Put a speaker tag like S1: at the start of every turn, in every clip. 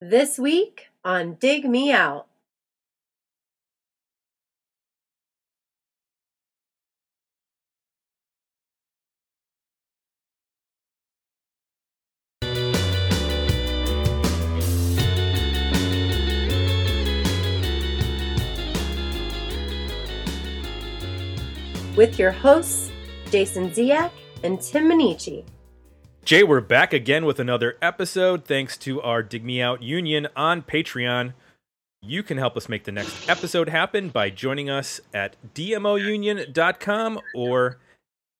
S1: This week on Dig Me Out. With your hosts, Jason Ziak and Tim Minneci.
S2: Jay, we're back again with another episode thanks to our Dig Me Out Union on Patreon. You can help us make the next episode happen by joining us at dmounion.com or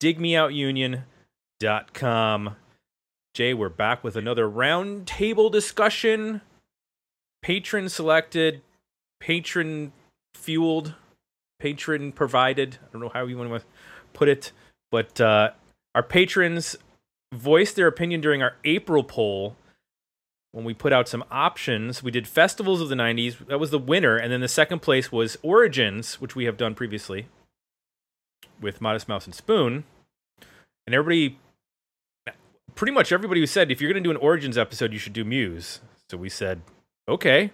S2: digmeoutunion.com. Jay, we're back with another roundtable discussion. Patron selected, patron fueled, patron provided. I don't know how you want to put it, but uh, our patrons voiced their opinion during our April poll when we put out some options. We did festivals of the 90s. That was the winner. And then the second place was Origins, which we have done previously with Modest Mouse and Spoon. And everybody, pretty much everybody who said, if you're going to do an Origins episode, you should do Muse. So we said, okay.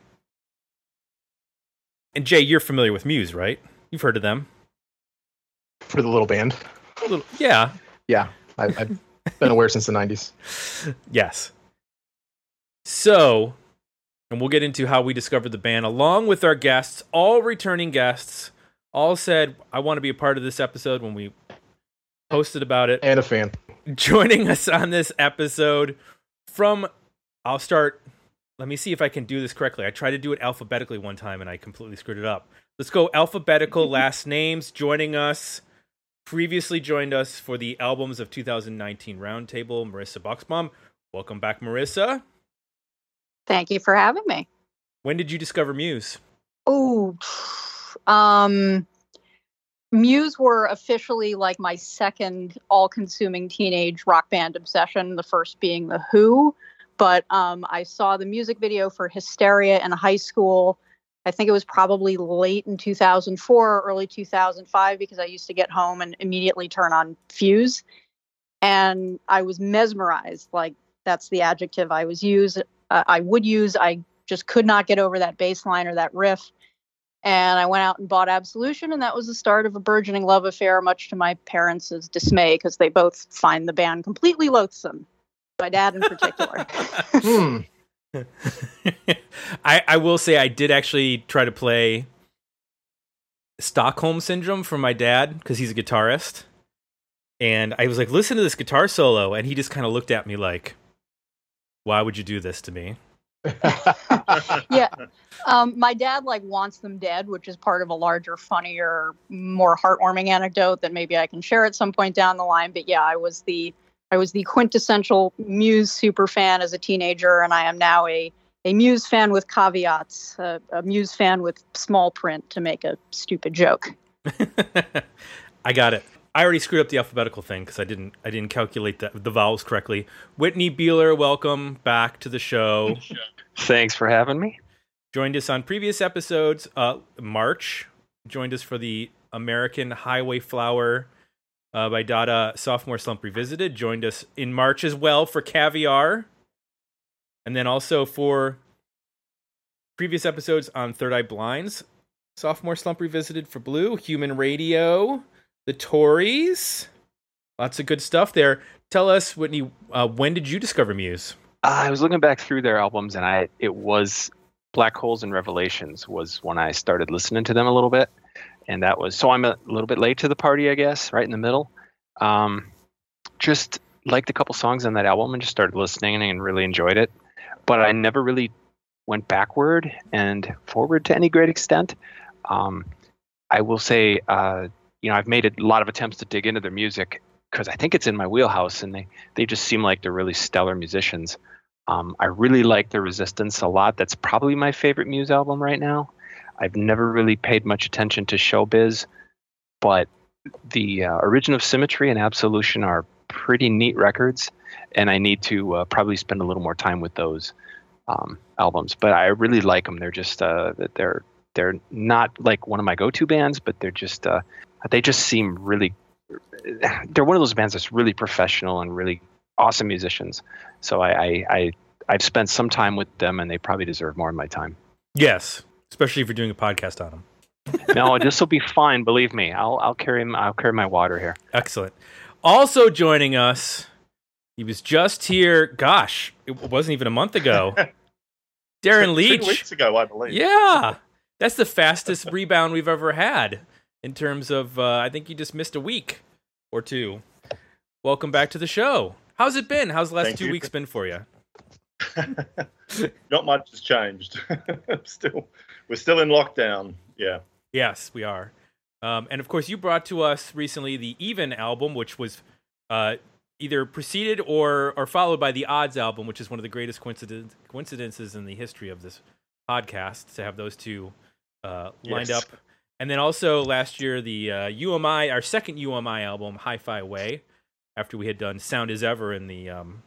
S2: And Jay, you're familiar with Muse, right? You've heard of them.
S3: For the little band?
S2: Little, yeah.
S3: Yeah. I, I've been aware since the 90s.
S2: Yes. So, and we'll get into how we discovered the band along with our guests, all returning guests, all said, I want to be a part of this episode when we posted about it.
S3: And a fan.
S2: Joining us on this episode from, I'll start, let me see if I can do this correctly. I tried to do it alphabetically one time and I completely screwed it up. Let's go alphabetical last names. Joining us, previously joined us for the albums of 2019 roundtable, Marissa Buxbaum. Welcome back, Marissa.
S4: Thank you for having me.
S2: When did you discover Muse?
S4: Oh, um, Muse were officially like my second all-consuming teenage rock band obsession. The first being the Who, but um, I saw the music video for Hysteria in high school. I think it was probably late in 2004 or early 2005 because I used to get home and immediately turn on Fuse. And I was mesmerized. Like, that's the adjective I was used. Uh, I would use. I just could not get over that bass line or that riff. And I went out and bought Absolution, and that was the start of a burgeoning love affair, much to my parents' dismay, because they both find the band completely loathsome. My dad, in particular.
S3: Hmm.
S2: I, I will say I did actually try to play Stockholm Syndrome for my dad because he's a guitarist. And I was like, listen to this guitar solo. And he just kind of looked at me like, why would you do this to me?
S4: yeah. Um, my dad like wants them dead, which is part of a larger, funnier, more heartwarming anecdote that maybe I can share at some point down the line. But yeah, I was the I was the quintessential Muse super fan as a teenager, and I am now a a Muse fan with caveats, a, a Muse fan with small print to make a stupid joke.
S2: I got it. I already screwed up the alphabetical thing because I didn't I didn't calculate the, the vowels correctly. Whitney Beeler, welcome back to the show.
S5: Thanks for having me.
S2: Joined us on previous episodes. Uh, March joined us for the American Highway Flower uh, by Dada Sophomore Slump Revisited. Joined us in March as well for Caviar. And then also for previous episodes on Third Eye Blinds. Sophomore Slump Revisited for Blue. Human Radio. The Tories. Lots of good stuff there. Tell us, Whitney, uh, when did you discover Muse?
S5: I was looking back through their albums, and I it was Black Holes and Revelations was when I started listening to them a little bit, and that was so I'm a little bit late to the party, I guess, right in the middle. Um, just liked a couple songs on that album and just started listening and really enjoyed it, but I never really went backward and forward to any great extent. Um, I will say, uh, you know, I've made a lot of attempts to dig into their music because I think it's in my wheelhouse, and they they just seem like they're really stellar musicians. Um, I really like the Resistance a lot. That's probably my favorite Muse album right now. I've never really paid much attention to Showbiz, but the uh, Origin of Symmetry and Absolution are pretty neat records, and I need to uh, probably spend a little more time with those um, albums. But I really like them. They're just uh, they're they're not like one of my go-to bands, but they're just uh, they just seem really. They're one of those bands that's really professional and really awesome musicians. So I, I, I I've spent some time with them, and they probably deserve more of my time.
S2: Yes, especially if you're doing a podcast on them.
S5: no, this will be fine. Believe me, I'll I'll carry I'll carry my water here.
S2: Excellent. Also joining us, he was just here. Gosh, it wasn't even a month ago. Darren Leach.
S6: Two weeks ago, I believe.
S2: Yeah, that's the fastest rebound we've ever had in terms of. Uh, I think you just missed a week or two. Welcome back to the show. How's it been? How's the last
S6: Thank
S2: two
S6: you.
S2: weeks been for you?
S6: Not much has changed. still, we're still in lockdown. Yeah.
S2: Yes, we are. Um, and of course, you brought to us recently the Even album, which was uh, either preceded or or followed by the Odds album, which is one of the greatest coincidence, coincidences in the history of this podcast to have those two uh, lined
S6: Yes.
S2: up. And then also last year, the uh, You Am I, our second You Am I album, Hi-Fi Way, after we had done Sound As Ever in the um,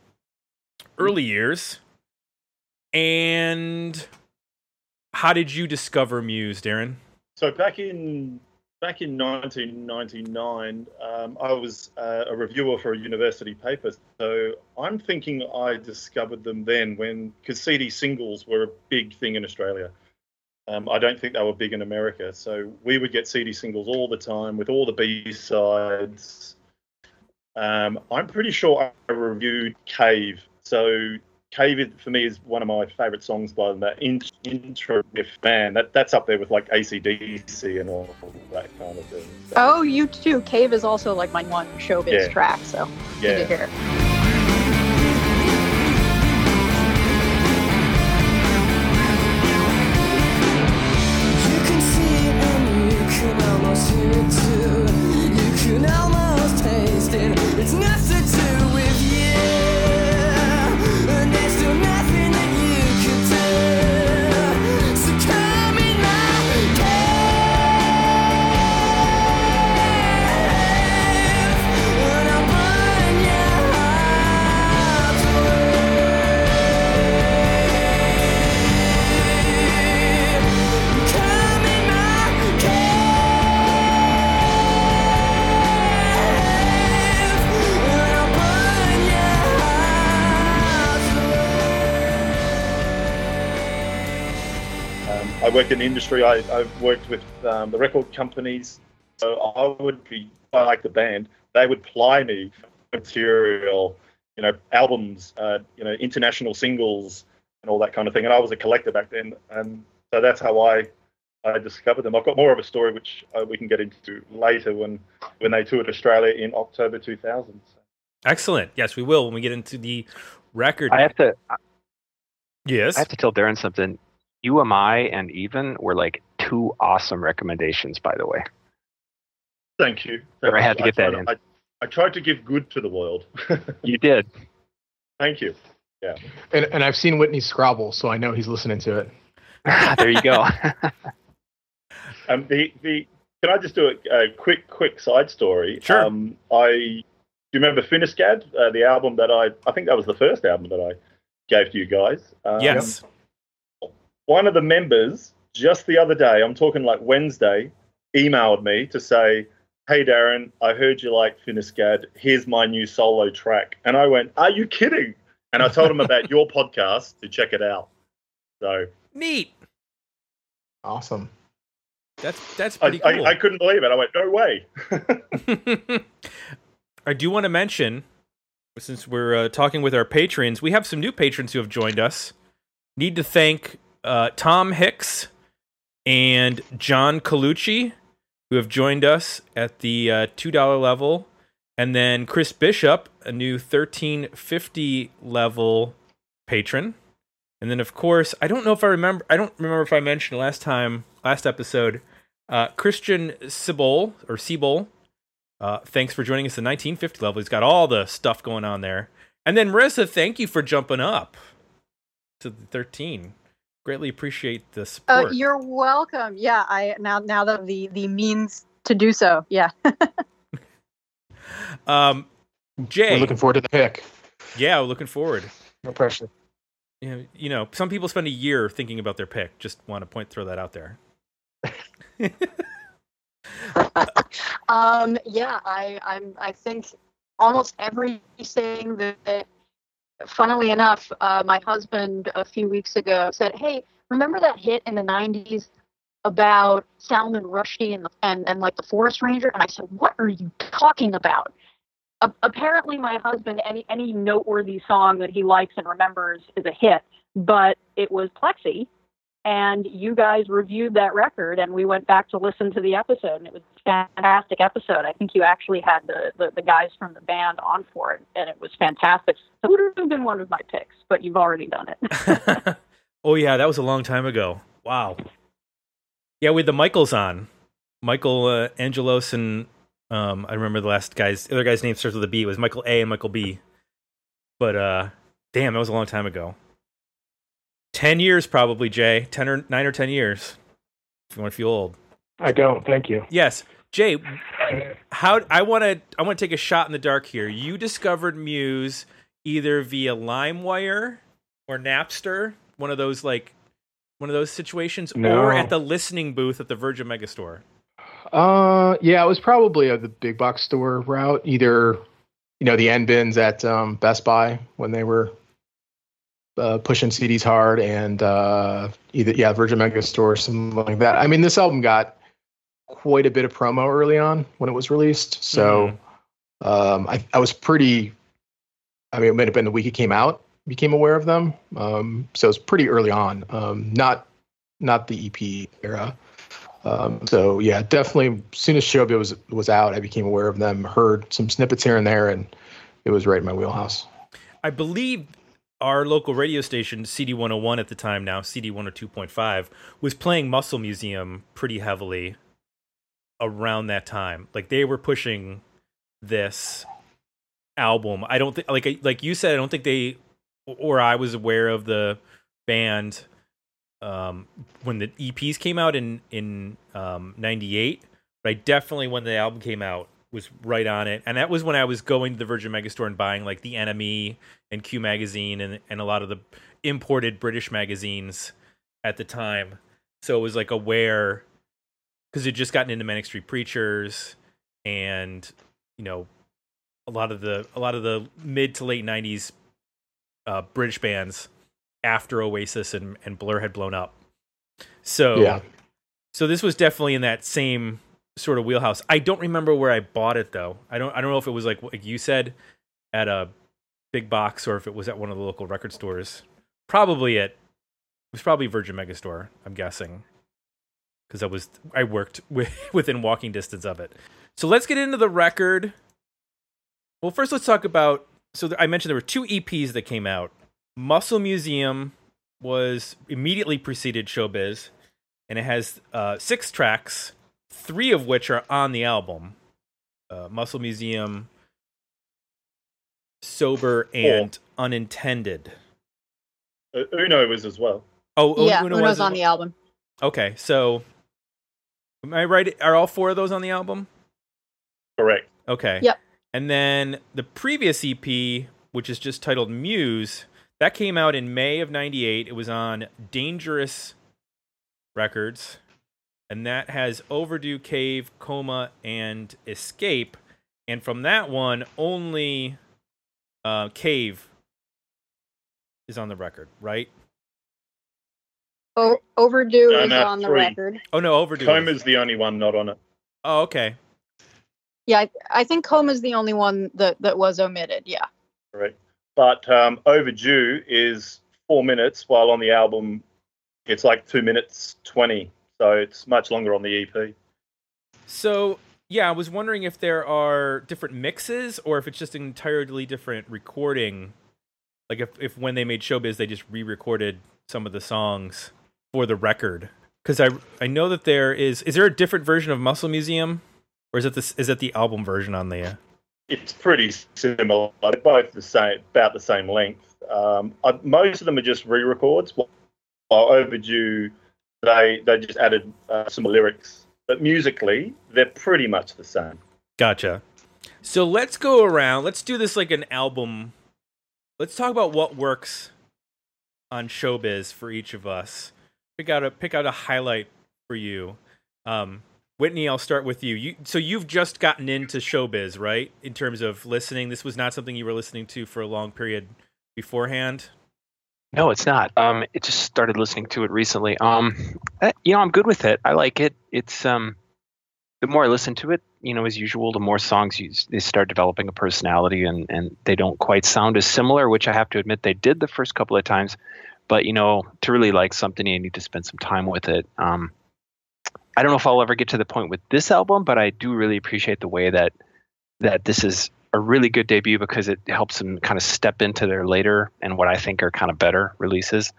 S2: early years. And how did you discover Muse, Darren?
S6: So back in back in 1999, um, I was uh, a reviewer for a university paper. So I'm thinking I discovered them then when because CD singles were a big thing in Australia. Um, I don't think they were big in America. So we would get CD singles all the time with all the B sides. Um, I'm pretty sure I reviewed Cave. So Cave for me is one of my favorite songs by them. That intro riff, man, that, that's up there with like ACDC and all that kind of thing. So,
S4: Oh, you too. Cave is also like my one showbiz
S6: Yeah.
S4: track, so good to
S6: yeah.
S4: hear.
S6: Worked in the industry. I, I've worked with um, the record companies. So I would be, I like the band. They would ply me material, you know, albums, uh, you know, international singles, and all that kind of thing. And I was a collector back then, and so that's how I I discovered them. I've got more of a story which uh, we can get into later when when they toured Australia in October 2000.
S2: Excellent. Yes, we will when we get into the record.
S5: I have to
S2: yes.
S5: I have to tell Darren something. You Am I and Even were like two awesome recommendations, by the way.
S6: Thank you.
S5: Or I had to get that
S6: tried,
S5: in.
S6: I, I tried to give good to the world.
S5: You did.
S6: Thank you. Yeah.
S3: And, and I've seen Whitney scrobble, so I know he's listening to it.
S5: there you go.
S6: Um, the the can I just do a, a quick quick side story?
S2: Sure.
S6: Um, I do you remember Finiscad, uh, the album that I I think that was the first album that I gave to you guys. Um,
S2: yes.
S6: One of the members just the other day, I'm talking like Wednesday, emailed me to say, "Hey Darren, I heard you like Finiscad. Here's my new solo track." And I went, "Are you kidding?" And I told him about your podcast to check it out. So
S2: Neat.
S3: Awesome.
S2: That's that's
S6: I,
S2: pretty cool.
S6: I, I couldn't believe it. I went, "No way."
S2: I do want to mention, since we're uh, talking with our patrons, we have some new patrons who have joined us. Need to thank uh, Tom Hicks and John Colucci, who have joined us at the uh, $2 level. And then Chris Bishop, a new 1350 level patron. And then, of course, I don't know if I remember, I don't remember if I mentioned last time, last episode, uh, Christian Sibol, or Siebel, uh, thanks for joining us at 1950 level. He's got all the stuff going on there. And then Marissa, thank you for jumping up to the 13. Greatly appreciate the
S4: Uh,
S2: support.
S4: you're welcome. Yeah, I now now that the the means to do so. Yeah.
S2: um, Jay,
S3: We're looking forward to the pick.
S2: yeah, we're looking forward.
S3: No pressure.
S2: You know, you know, some people spend a year thinking about their pick. Just want to point throw that out there.
S4: um. Yeah. I I'm I think almost everything that funnily enough, uh, my husband a few weeks ago said, "Hey, remember that hit in the '90s about Salman Rushdie and and and like the Forest Ranger?" And I said, "What are you talking about?" A- apparently, my husband any any noteworthy song that he likes and remembers is a hit, but it was Plexi. And you guys reviewed that record, and we went back to listen to the episode, and it was fantastic episode. I think you actually had the, the, the guys from the band on for it, and it was fantastic. So it would have been one of my picks, but you've already done it.
S2: oh yeah, that was a long time ago. Wow. Yeah, with the Michaels on, Michael uh, Angelos and um, I remember the last guy's the other guy's name starts with a B. It was Michael A and Michael B. But uh, damn, that was a long time ago. Ten years probably, Jay. Ten or nine or ten years. If you want to feel old.
S3: I don't. Thank you.
S2: Yes, Jay. How I want to I want to take a shot in the dark here. You discovered Muse either via LimeWire or Napster, one of those like one of those situations,
S3: No.
S2: or at the listening booth at the Virgin Megastore.
S3: Uh, yeah, it was probably uh the big box store route. Either, you know, the end bins at um, Best Buy when they were uh, pushing CDs hard, and uh, either yeah, Virgin Megastore, something like that. I mean, this album got quite a bit of promo early on when it was released, so um, I I was pretty. I mean, it might have been the week it came out. Became aware of them, um, so it was pretty early on. Um, not not the EP era. Um, so yeah, definitely. As soon as Showbiz was was out, I became aware of them. Heard some snippets here and there, and it was right in my wheelhouse.
S2: I believe our local radio station, CD 101 at the time now, CD 102.5, was playing Muscle Museum pretty heavily around that time. Like they were pushing this album. I don't think like like you said I don't think they or I was aware of the band um when the EPs came out in in um 98, but I definitely when the album came out was right on it. And that was when I was going to the Virgin Megastore and buying like the NME and Q magazine and and a lot of the imported British magazines at the time. So it was like aware because it just gotten into Manic Street Preachers and you know a lot of the a lot of the mid to late '90s uh, British bands after Oasis and, and Blur had blown up. So
S3: Yeah,
S2: so this was definitely in that same sort of wheelhouse. I don't remember where I bought it though. I don't I don't know if it was like like you said at a big box or if it was at one of the local record stores. Probably at it was probably Virgin Megastore, I'm guessing. Cuz I was I worked with, within walking distance of it. So let's get into the record. Well, first let's talk about so th- I mentioned there were two EPs that came out. Muscle Museum was immediately preceded Showbiz and it has uh, six tracks, three of which are on the album. Uh, Muscle Museum, Sober, and Unintended.
S6: Uh, Uno was as well.
S2: Oh, Un-
S4: yeah,
S2: Uno
S4: Uno's
S2: was-
S4: on the album.
S2: Okay, so am I right? Are all four of those on the album?
S6: Correct.
S2: Okay.
S4: Yep.
S2: And then the previous EP, which is just titled Muse, that came out in May of 98. It was on Dangerous Records. And that has Overdue, Cave, Coma, and Escape. And from that one, only uh, Cave is on the record, right?
S4: O- Overdue
S6: No,
S4: is
S6: no,
S4: on the record.
S2: Oh, no, Overdue. is.
S6: The only one not on it.
S2: Oh, okay.
S4: Yeah, I, I think is the only one that, that was omitted. Yeah.
S6: Correct. But um, Overdue is four minutes, while on the album it's like two minutes twenty. So it's much longer on the EP.
S2: So yeah, I was wondering if there are different mixes or if it's just an entirely different recording. Like if, if when they made Showbiz, they just re-recorded some of the songs for the record. Because I I know that there is is there a different version of Muscle Museum, or is it this is it the album version on the? Uh,
S6: It's pretty similar. They're both the same, about the same length. Um, I, most of them are just re-records. While Overdue, they they just added uh, some lyrics, but musically they're pretty much the same.
S2: Gotcha. So let's go around. Let's do this like an album. Let's talk about what works on Showbiz for each of us. Pick out a pick out a highlight for you. Um, Whitney, I'll start with you. You so you've just gotten into Showbiz, right? In terms of listening, this was not something you were listening to for a long period beforehand?
S5: No, it's not. Um, it just started listening to it recently. Um, eh, you know, I'm good with it. I like it. It's um, the more I listen to it, you know, as usual, the more songs you, they start developing a personality, and and they don't quite sound as similar. Which I have to admit, they did the first couple of times. But you know, to really like something, you need to spend some time with it. Um, I don't know if I'll ever get to the point with this album, but I do really appreciate the way that that this is a really good debut because it helps them kind of step into their later and what I think are kind of better releases.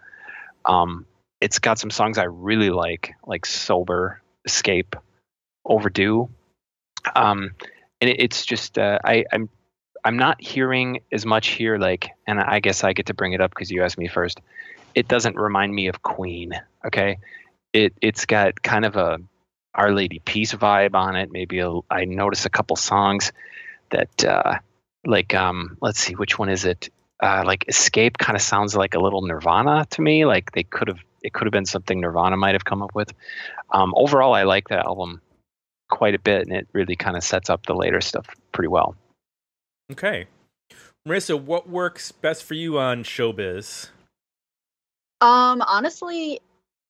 S5: Um, it's got some songs I really like, like Sober, Escape, Overdue. Um, and it, it's just uh, I, I'm I'm not hearing as much here, like, and I guess I get to bring it up because you asked me first. It doesn't remind me of Queen. Okay, it it's got kind of a Our Lady Peace vibe on it. Maybe a, I notice a couple songs that uh, like um let's see which one is it uh, like escape kind of sounds like a little nirvana to me like they could have it could have been something nirvana might have come up with um, overall i like that album quite a bit and it really kind of sets up the later stuff pretty well
S2: Okay. Marissa, what works best for you on Showbiz?
S4: Um, honestly,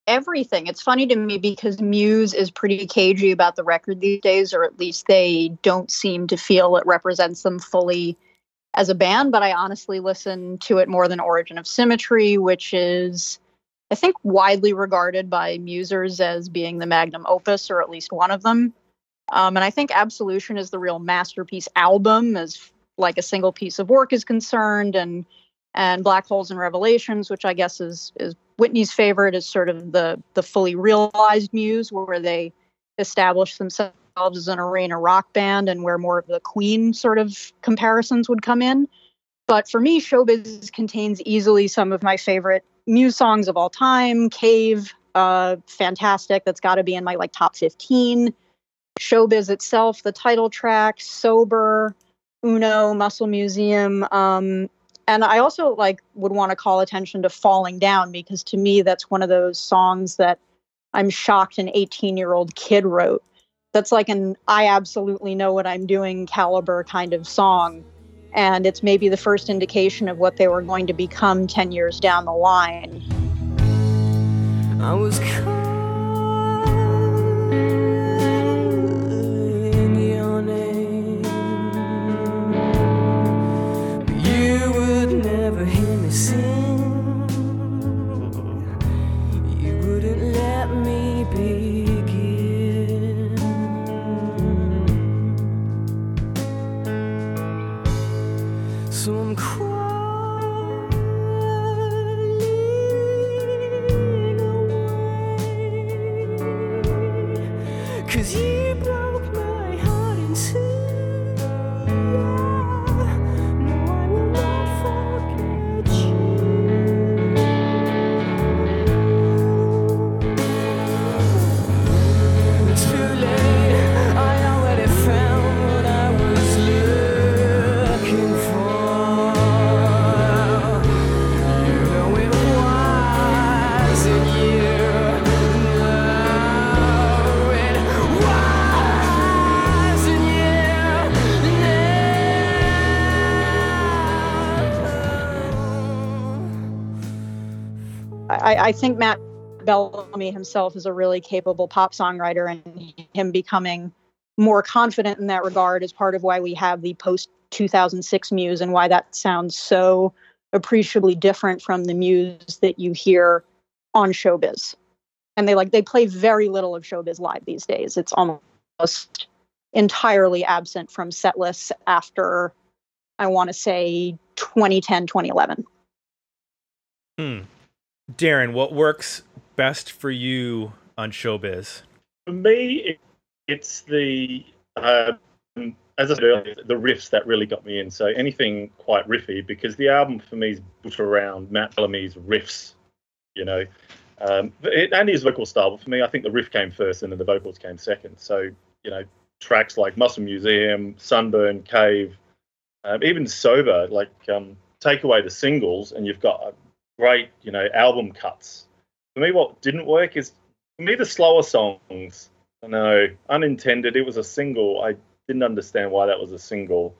S4: everything. It's funny to me because Muse is pretty cagey about the record these days, or at least they don't seem to feel it represents them fully as a band. But I honestly listen to it more than Origin of Symmetry, which is, I think, widely regarded by musers as being the magnum opus, or at least one of them. Um, and I think Absolution is the real masterpiece album, as like a single piece of work is concerned, and and Black Holes and Revelations, which I guess is is Whitney's favorite, is sort of the the fully realized Muse, where they establish themselves as an arena rock band, and where more of the Queen sort of comparisons would come in. But for me, Showbiz contains easily some of my favorite Muse songs of all time. Cave, uh, fantastic. That's got to be in my like top fifteen. Showbiz itself, the title track, Sober, Uno, Muscle Museum. Um, and I also like would want to call attention to Falling Down because to me that's one of those songs that I'm shocked an 18 year old kid wrote. That's like an I absolutely know what I'm doing caliber kind of song. And it's maybe the first indication of what they were going to become 10 years down the line.
S7: I was never I, I
S4: think Matt Bellamy himself is a really capable pop songwriter, and him becoming more confident in that regard is part of why we have the post 2006 Muse and why that sounds so appreciably different from the Muse that you hear on Showbiz. And they like they play very little of Showbiz live these days. It's almost entirely absent from set lists after I want to say 2010, 2011.
S2: Hmm. Darren, what works best for you on Showbiz?
S6: For me, it's the um, as I said earlier, the riffs that really got me in. So anything quite riffy, because the album for me is built around Matt Bellamy's riffs. You know, um, it, and his vocal style. But for me, I think the riff came first, and then the vocals came second. So you know, tracks like Muscle Museum, Sunburn, Cave, um, even Sober, like um, take away the singles, and you've got great, you know, album cuts. For me, what didn't work is for me the slower songs. I know, unintended. It was a single. I didn't understand why that was a single.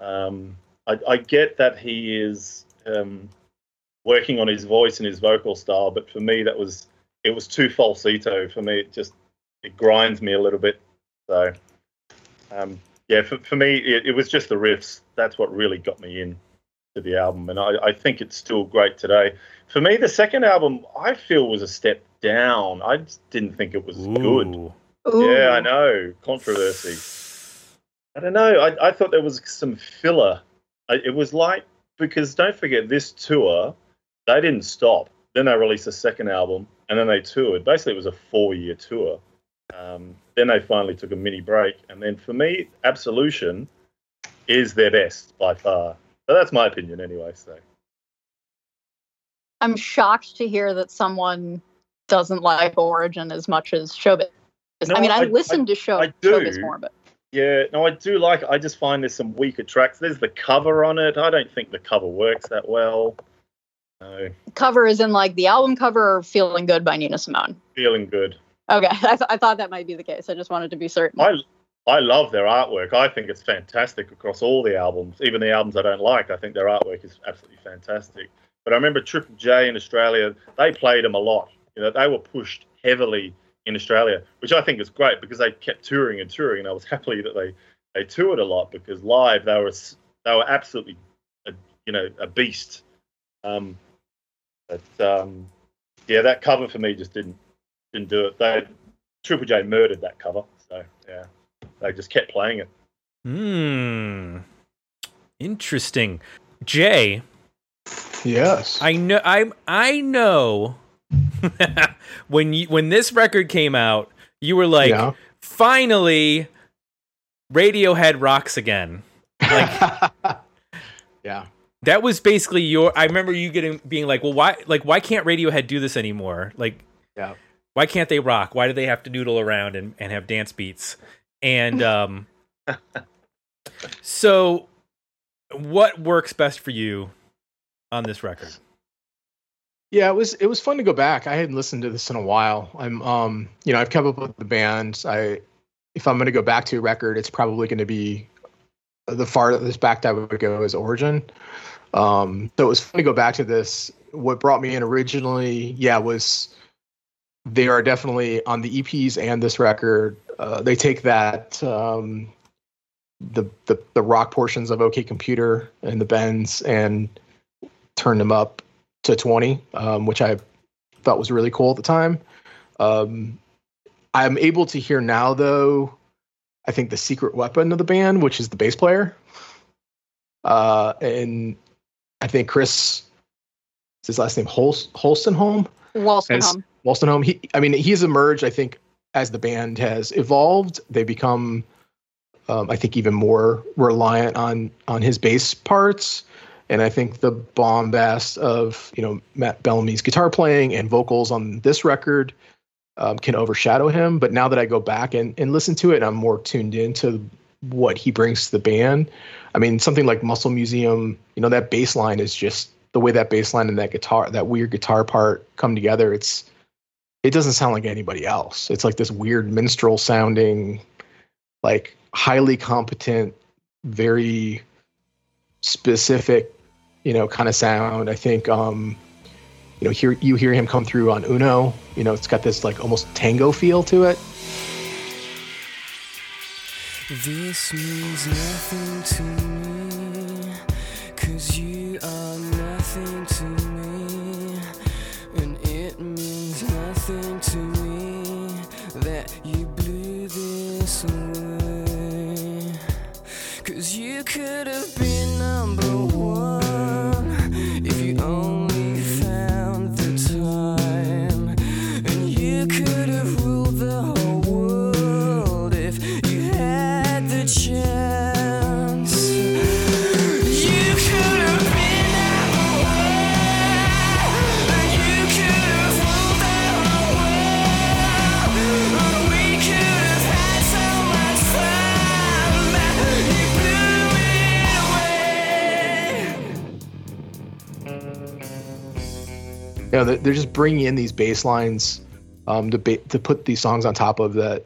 S6: Um, I, I get that he is um, working on his voice and his vocal style. But for me, that was it was too falsetto. For me, it just it grinds me a little bit. So um, yeah, for, for me, it, it was just the riffs. That's what really got me in to the album, and I, I think it's still great today. For me, the second album I feel was a step down. I just didn't think it was good.
S2: Ooh.
S4: Ooh.
S6: Yeah, I know. Controversy. I don't know. I, I thought there was some filler. I, it was like, because don't forget, this tour, they didn't stop. Then they released a second album and then they toured. Basically, it was a four year tour. Um, then they finally took a mini break. And then for me, Absolution is their best by far. So that's my opinion anyway. So
S4: I'm shocked to hear that someone doesn't like Origin as much as Showbiz.
S6: No,
S4: I mean, I,
S6: I-
S4: listened to show,
S6: I do.
S4: Showbiz more, but
S6: yeah, no, I do like it. I just find there's some weaker tracks. There's the cover on it. I don't think the cover works that well. No,
S4: cover is in like the album cover or Feeling Good by Nina Simone.
S6: feeling good.
S4: Okay, I, th- I thought that might be the case. I just wanted to be certain.
S6: I I love their artwork. I think it's fantastic across all the albums, even the albums I don't like. I think their artwork is absolutely fantastic. But I remember Triple J in Australia, they played them a lot. You know, they were pushed heavily in Australia, which I think is great because they kept touring and touring, and I was happy that they they toured a lot because live they were they were absolutely a, you know a beast. Um, but um, yeah, that cover for me just didn't didn't do it. They Triple J murdered that cover, so yeah, they just kept playing it.
S2: Hmm. Interesting. Jay,
S3: Yes.
S2: I know I'm I know when you when this record came out, you were like,
S3: yeah.
S2: finally Radiohead rocks again. Like
S3: yeah.
S2: that was basically your I remember you getting being like, well why like why can't Radiohead do this anymore? Like
S3: Yeah.
S2: why can't they rock? Why do they have to noodle around and, and have dance beats? And um so what works best for you on this record?
S3: Yeah, it was it was fun to go back. I hadn't listened to this in a while. I'm um you know, I've kept up with the band. I if I'm gonna go back to a record, it's probably gonna be the farthest back that I would go is Origin. Um so it was fun to go back to this. What brought me in originally, yeah, was they are definitely on the EPs and this record. Uh, they take that um the, the the rock portions of OK Computer and the bends and turn them up to 20, um, which I thought was really cool at the time. Um, I'm able to hear now, though, I think the secret weapon of the band, which is the bass player. Uh, and I think Chris, is his last name Holst, Holstenholm?
S4: Wolstenholme.
S3: Wolstenholme. He, I mean, he's emerged, I think, as the band has evolved. They become, um, I think, even more reliant on on his bass parts. And I think the bombast of you know Matt Bellamy's guitar playing and vocals on this record um, can overshadow him. But now that I go back and, and listen to it, I'm more tuned into what he brings to the band. I mean, something like Muscle Museum, you know, that bass line is just the way that bass line and that guitar, that weird guitar part come together. It's it doesn't sound like anybody else. It's like this weird minstrel sounding, like highly competent, very specific, you know, kind of sound. I think, um, you know, hear you hear him come through on Uno. You know, it's got this like almost tango feel to it.
S7: This means nothing to me, cause you could have been You
S3: know, they're just bringing in these bass lines um, to ba- to put these songs on top of that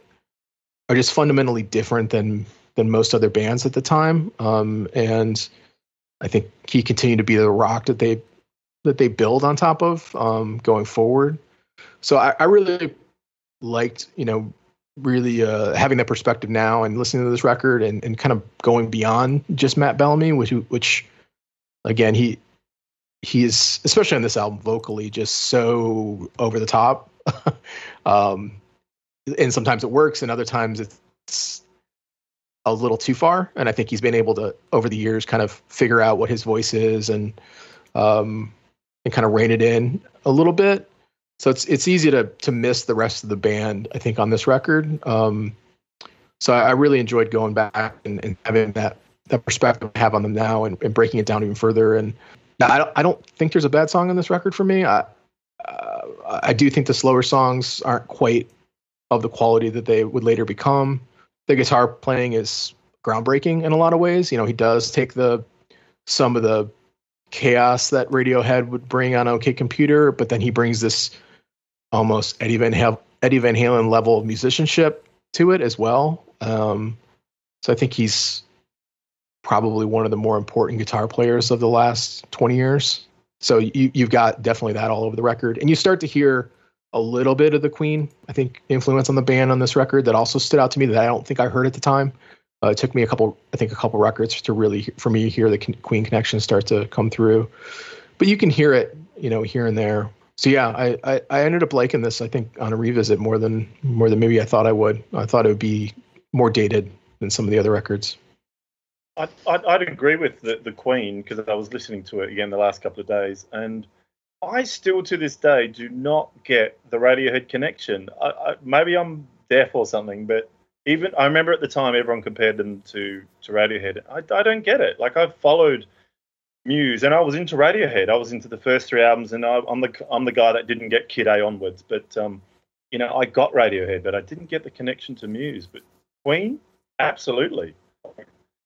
S3: are just fundamentally different than than most other bands at the time. Um, and I think he continued to be the rock that they that they build on top of um, going forward. So I, I really liked, you know, really uh, having that perspective now and listening to this record and, and kind of going beyond just Matt Bellamy, which which again he he is especially on this album vocally just so over the top. um, and sometimes it works, and other times it's a little too far. And I think he's been able to over the years kind of figure out what his voice is and um, and kind of rein it in a little bit. So it's it's easy to to miss the rest of the band. I think on this record. Um, so I, I really enjoyed going back and, and having that that perspective I have on them now and, and breaking it down even further. And I don't I don't think there's a bad song on this record for me. I uh, I do think the slower songs aren't quite of the quality that they would later become. The guitar playing is groundbreaking in a lot of ways. You know, he does take the some of the chaos that Radiohead would bring on OK Computer, but then he brings this almost Eddie Van Halen, Eddie Van Halen level of musicianship to it as well. Um, so I think he's probably one of the more important guitar players of the last 20 years. So you, you've got definitely that all over the record, and you start to hear a little bit of the Queen, I think, influence on the band on this record that also stood out to me that I don't think I heard at the time. Uh, it took me a couple, I think, a couple records to really, for me, hear the Queen connection start to come through. But you can hear it, you know, here and there. So yeah, I, I, I ended up liking this. I think on a revisit more than more than maybe I thought I would. I thought it would be more dated than some of the other records.
S6: I'd, I'd, I'd agree with the, the Queen because I was listening to it again the last couple of days, and I still to this day do not get the Radiohead connection. I, I, maybe I'm deaf or something, but even I remember at the time everyone compared them to to Radiohead. I, I don't get it. Like I've followed Muse and I was into Radiohead. I was into the first three albums, and I, am the I'm the guy that didn't get Kid A onwards. But um, you know, I got Radiohead, but I didn't get the connection to Muse. But Queen, absolutely.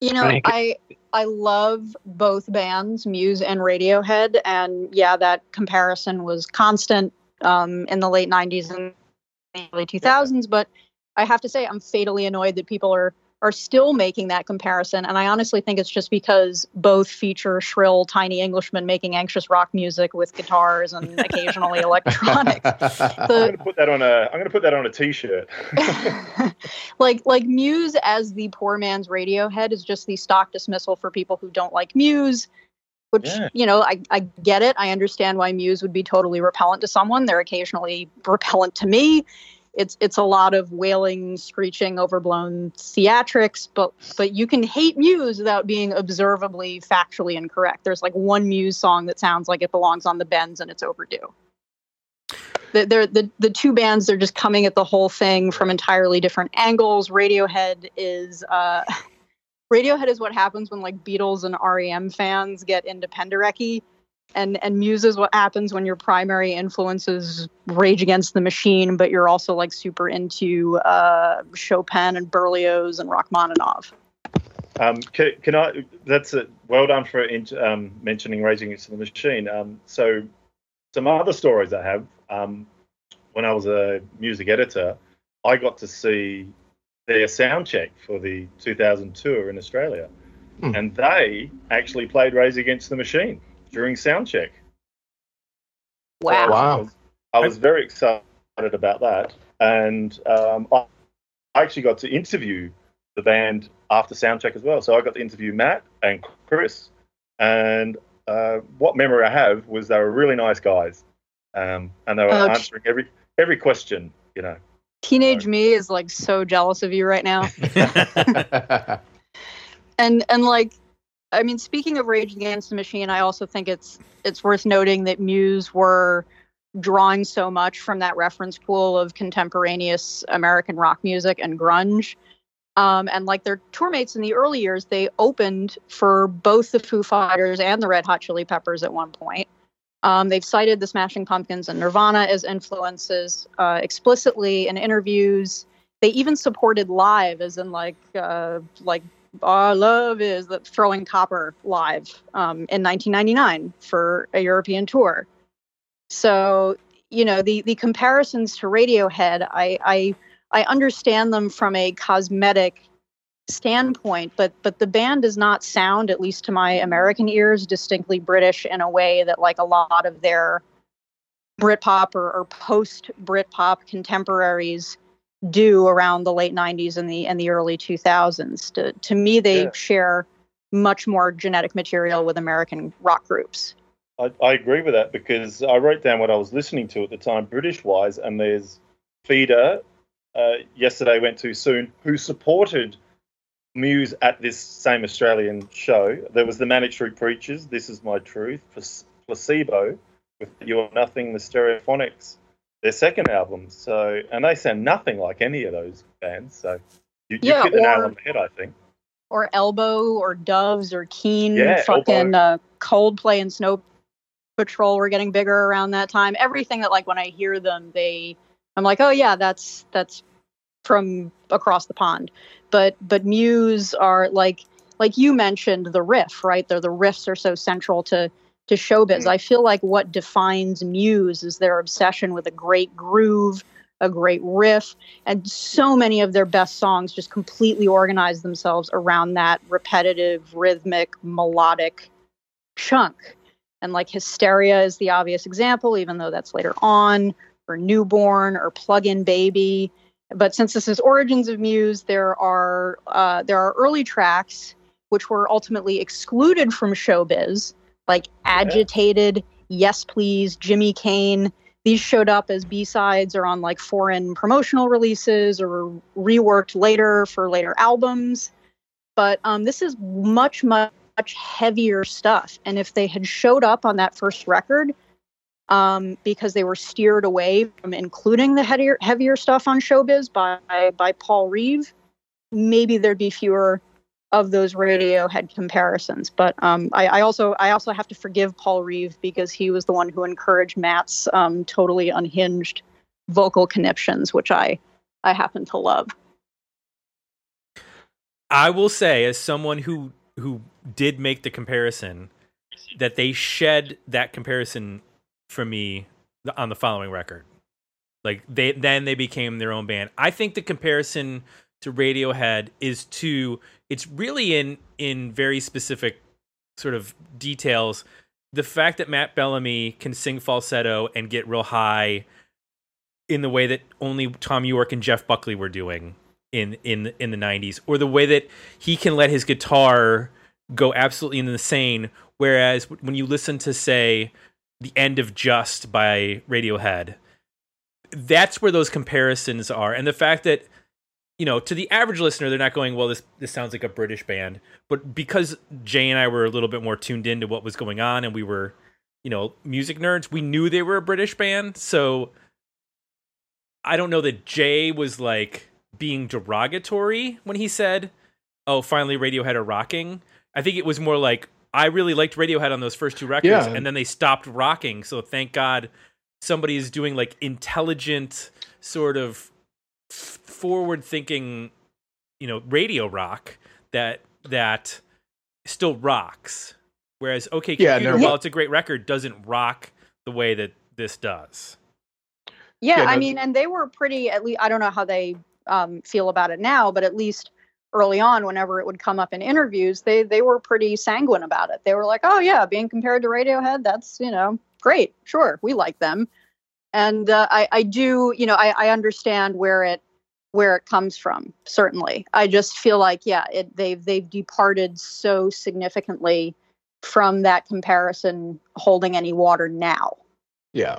S4: You know, I I love both bands, Muse and Radiohead, and yeah, that comparison was constant um, in the late '90s and early 2000s. But I have to say, I'm fatally annoyed that people are are still making that comparison, and I honestly think it's just because both feature shrill, tiny Englishmen making anxious rock music with guitars and occasionally electronics.
S6: I'm going to put that on a I'm going to put that on a t-shirt.
S4: like like Muse as the poor man's Radiohead is just the stock dismissal for people who don't like Muse. Which
S6: Yeah.
S4: you know, I, I get it. I understand why Muse would be totally repellent to someone. They're occasionally repellent to me. It's it's a lot of wailing, screeching, overblown theatrics, but but you can hate Muse without being observably factually incorrect. There's like one Muse song that sounds like it belongs on the bends and it's overdue. The, they're, the the two bands they're just coming at the whole thing from entirely different angles. Radiohead is uh, Radiohead is what happens when like Beatles and REM fans get into Penderecki, and and Muse is what happens when your primary influence is Rage Against the Machine, but you're also like super into uh, Chopin and Berlioz and Rachmaninoff.
S6: Um, can, can I? That's a, well done for int- um, mentioning Raging Against the Machine. Um, so, some other stories I have. Um, when I was a music editor, I got to see their sound check for the 2000 tour in Australia,
S3: Hmm.
S6: and they actually played Rage Against the Machine during sound check.
S4: Wow.
S6: I
S3: Wow.
S6: was, I was very excited about that, and um, I I actually got to interview the band after soundcheck as well. So I got to interview Matt and Chris, and uh, what memory I have was they were really nice guys, um, and they were
S4: Oh,
S6: answering every every question. You know,
S4: Teenage me is like so jealous of you right now. and and like i mean speaking of rage against the machine i also think it's it's worth noting that muse were drawing so much from that reference pool of contemporaneous american rock music and grunge. Um, and like their tour mates in the early years they opened for both the foo fighters and the red hot chili peppers at one point. Um, they've cited the smashing pumpkins and nirvana as influences uh, explicitly in interviews. They even supported live as in like uh, like our love is the throwing copper live um, in 1999 for a european tour. So you know the the comparisons to radiohead i i i understand them from a cosmetic standpoint, but but the band does not sound, at least to my American ears, distinctly British in a way that like a lot of their Britpop or, or post Britpop contemporaries do around the late '90s and the and the early 2000s. To to me, they
S6: Yeah.
S4: share much more genetic material with American rock groups.
S6: I, I agree with that because I wrote down what I was listening to at the time, British wise, and there's Feeder. Uh, yesterday went too soon. Who supported Muse at this same Australian show? There was the Manic Street Preachers. This is my truth. Plac- Placebo with You Are Nothing. The Stereophonics. Their second album. So and they sound nothing like any of those bands. So you, you
S4: Yeah,
S6: hit the nail on the head, I think.
S4: Or Elbow or Doves or Keane,
S6: Yeah,
S4: fucking uh, Coldplay and Snow Patrol were getting bigger around that time. Everything that like when I hear them, they I'm like, oh yeah, that's that's from across the pond. But but Muse are like like you mentioned the riff, right? They're, the riffs are so central to to showbiz.
S6: Mm.
S4: I feel like what defines Muse is their obsession with a great groove, a great riff, and so many of their best songs just completely organize themselves around that repetitive, rhythmic, melodic chunk. And like Hysteria is the obvious example, even though that's later on, or Newborn, or Plug In Baby. But since this is Origins of Muse, there are uh, there are early tracks which were ultimately excluded from showbiz, like Agitated, Yes Please, Jimmy Kane. These showed up as B sides or on like foreign promotional releases or reworked later for later albums. But um, this is much, much, much heavier stuff. And if they had showed up on that first record, um, because they were steered away from including the heavier, heavier stuff on Showbiz by by Paul Reeve, maybe there'd be fewer of those Radiohead comparisons. But um, I, I also I also have to forgive Paul Reeve because he was the one who encouraged Matt's um, totally unhinged vocal conniptions, which I I happen to love.
S2: I will say, as someone who who did make the comparison, that they shed that comparison for me on the following record. Like they then they became their own band. I think the comparison to Radiohead is to it's really in in very specific sort of details. The fact that Matt Bellamy can sing falsetto and get real high in the way that only Thom Yorke and Jeff Buckley were doing in in in the 90s or the way that he can let his guitar go absolutely insane whereas when you listen to say the end of just by radiohead that's where those comparisons are and the fact that you know to the average listener they're not going well this this sounds like a british band. But because jay and i were a little bit more tuned into what was going on and we were you know music nerds we knew they were a british band. So i don't know that jay was like being derogatory when he said oh finally radiohead are rocking. I think it was more like i really liked radiohead on those first two records
S3: Yeah.
S2: and then they stopped rocking. So thank god somebody is doing like intelligent sort of forward thinking you know radio rock that that still rocks whereas okay
S3: Yeah,
S2: computer
S3: no-
S2: while it's a great record doesn't rock the way that this does
S4: Yeah,
S3: Yeah,
S4: I
S3: no-
S4: mean, and they were pretty. At least I don't know how they um, feel about it now, but at least early on, whenever it would come up in interviews, they they were pretty sanguine about it. They were like, "Oh yeah, being compared to Radiohead, that's you know great, sure, we like them." And uh, I I do you know I I understand where it where it comes from. Certainly, I just feel like yeah, it they've they've departed so significantly from that comparison holding any water now.
S3: Yeah.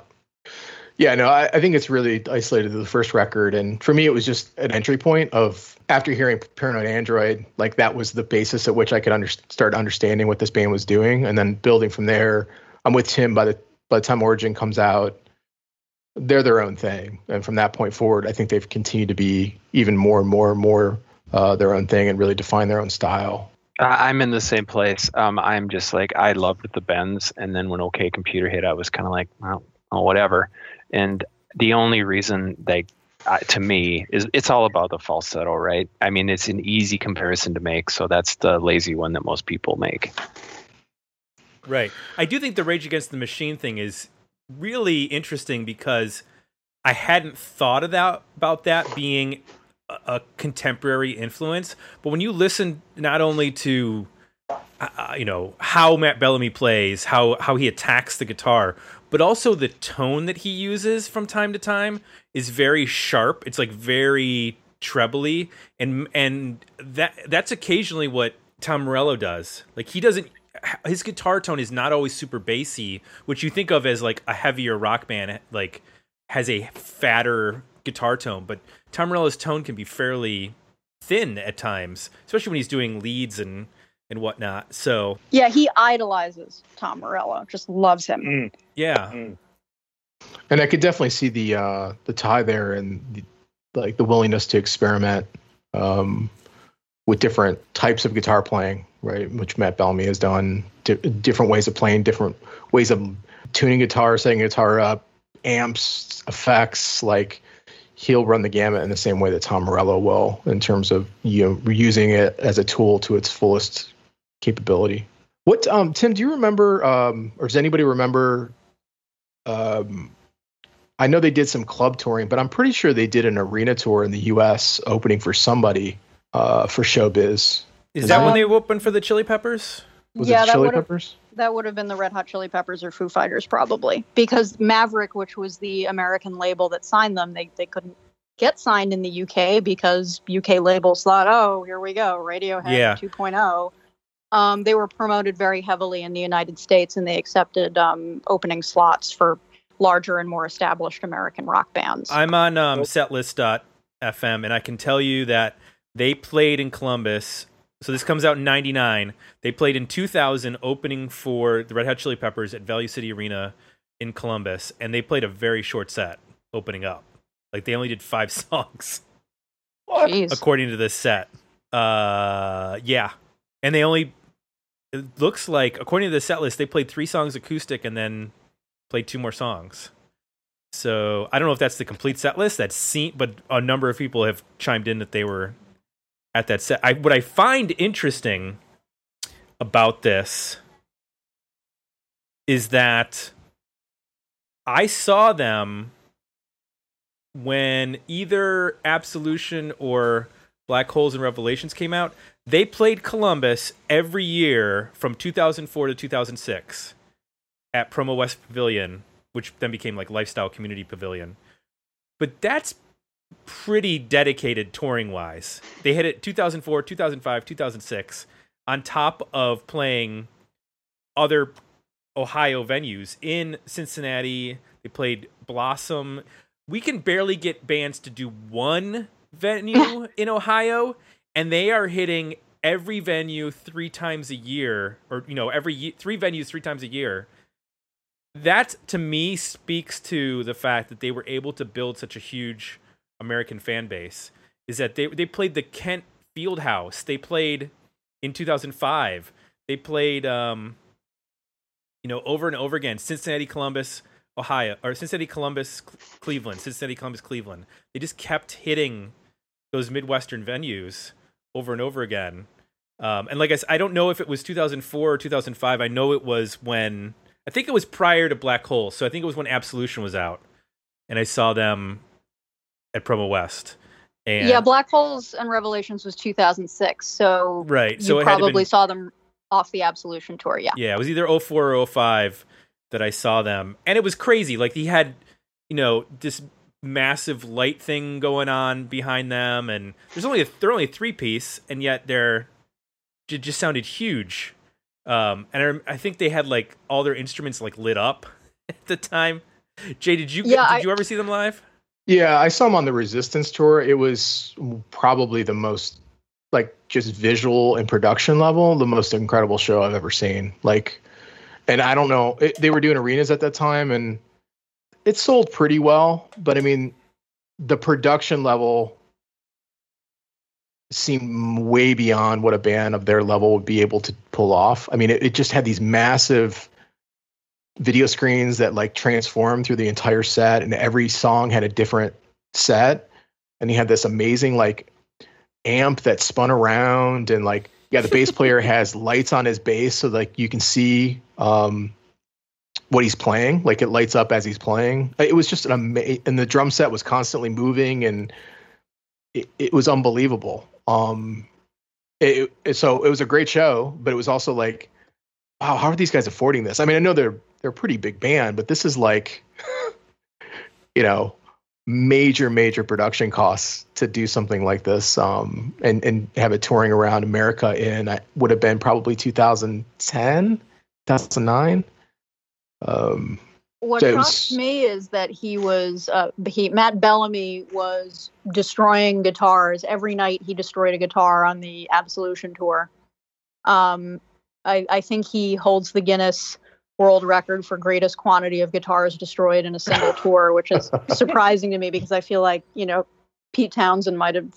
S3: Yeah, no, I, I think it's really isolated to the first record. And for me, it was just an entry point of after hearing Paranoid Android, like that was the basis at which I could under, start understanding what this band was doing. And then building from there, I'm with Tim by the, by the time Origin comes out, they're their own thing. And from that point forward, I think they've continued to be even more and more and more uh, their own thing and really define their own style.
S5: I- I'm in the same place. Um, I'm just like I loved the Bends, and then when OK Computer hit, I was kind of like, well, oh, whatever. And the only reason they, uh, to me, is it's all about the falsetto, right? I mean, it's an easy comparison to make, so that's the lazy one that most people make.
S2: Right. I do think the Rage Against the Machine thing is really interesting because I hadn't thought about about that being a contemporary influence. But when you listen not only to uh, you know how Matt Bellamy plays, how how he attacks the guitar, but also the tone that he uses from time to time is very sharp. It's like very trebly, and and that that's occasionally what Tom Morello does. Like he doesn't. His guitar tone is not always super bassy, which you think of as like a heavier rock band, like has a fatter guitar tone. But Tom Morello's tone can be fairly thin at times, especially when he's doing leads and and whatnot. So
S4: Yeah, he idolizes Tom Morello. Just loves him.
S6: Mm,
S2: yeah,
S6: mm.
S3: And I could definitely see the uh, the tie there and the, like the willingness to experiment um, with different types of guitar playing, right? Which Matt Bellamy has done. Di- different ways of playing, different ways of tuning guitar, setting guitar up, amps, effects. Like he'll run the gamut in the same way that Tom Morello will in terms of you know using it as a tool to its fullest capability. What um Tim, do you remember um or does anybody remember um I know they did some club touring, but I'm pretty sure they did an arena tour in the US opening for somebody uh for showbiz.
S2: Is
S3: Is
S2: that
S3: that-
S2: when they opened for the Chili Peppers?
S3: Was
S4: yeah,
S3: it
S4: that
S3: Chili
S4: would have
S3: Peppers?
S4: that would have been the Red Hot Chili Peppers or Foo Fighters probably because Maverick, which was the American label that signed them, they they couldn't get signed in the UK because UK labels thought, oh, here we go, Radiohead
S2: Yeah.
S4: 2.0. Um, they were promoted very heavily in the United States, and they accepted um, opening slots for larger and more established American rock bands.
S2: I'm on um, setlist.fm, and I can tell you that they played in Columbus. So this comes out in '99. They played in 2000, opening for the Red Hot Chili Peppers at Value City Arena in Columbus, and they played a very short set opening up. Like they only did five songs
S4: Jeez.
S2: according to this set. Uh, yeah, and they only. It looks like, according to the set list, they played three songs acoustic and then played two more songs. So I don't know if that's the complete set list. That's seen, but a number of people have chimed in that they were at that set. I, what I find interesting about this is that I saw them when either Absolution or Black Holes and Revelations came out. They played Columbus every year from 2004 to 2006 at Promo West Pavilion, which then became like Lifestyle Community Pavilion. But that's pretty dedicated touring wise. They hit it 2004, 2005, 2006 on top of playing other Ohio venues in Cincinnati. They played Blossom. We can barely get bands to do one venue in Ohio, and they are hitting every venue three times a year, or you know, every three venues three times a year. That to me speaks to the fact that they were able to build such a huge American fan base. Is that they they played the Kent Fieldhouse. They played in 2005. They played um, you know, over and over again. Cincinnati, Columbus, Ohio, or Cincinnati, Columbus, Cleveland, Cincinnati, Columbus, Cleveland. They just kept hitting those Midwestern venues over and over again. Um, and like I said, I don't know if it was 2004 or 2005. I know it was when, I think it was prior to Black Hole. So I think it was when Absolution was out. And I saw them at Promo West. And,
S4: yeah, Black Holes and Revelations was 2006, so
S2: right. So to
S4: probably
S2: been,
S4: saw them off the Absolution tour. Yeah.
S2: Yeah, it was either 04 or 05 that I saw them. And it was crazy. Like he had, you know, this massive light thing going on behind them and there's only a, they're only a three piece and yet they're it just sounded huge. Um and I, I think they had like all their instruments like lit up at the time. Jay, did you
S4: Yeah,
S2: did
S4: I-
S2: you ever see them live?
S3: Yeah, I saw him on the Resistance tour. It was probably the most like just visual and production level, the most incredible show I've ever seen. Like, and I don't know, it, they were doing arenas at that time, and it sold pretty well. But I mean, the production level seemed way beyond what a band of their level would be able to pull off. I mean, it, it just had these massive video screens that like transformed through the entire set and every song had a different set. And he had this amazing like amp that spun around and like yeah the bass player has lights on his bass so like you can see um what he's playing. Like it lights up as he's playing. It was just an amazing and the drum set was constantly moving and it, it was unbelievable. Um, it, it, so it was a great show, but it was also like, wow, how are these guys affording this? I mean, I know they're they're a pretty big band, but this is like, you know, major major production costs to do something like this, um, and and have it touring around America in I would have been probably 2010, 2009. Um,
S4: What
S3: So it
S4: shocks
S3: was-
S4: me is that he was uh, he Matt Bellamy was destroying guitars every night. He destroyed a guitar on the Absolution tour. Um, I, I think he holds the Guinness World Record for greatest quantity of guitars destroyed in a single tour, which is surprising to me because I feel like you know Pete Townshend might have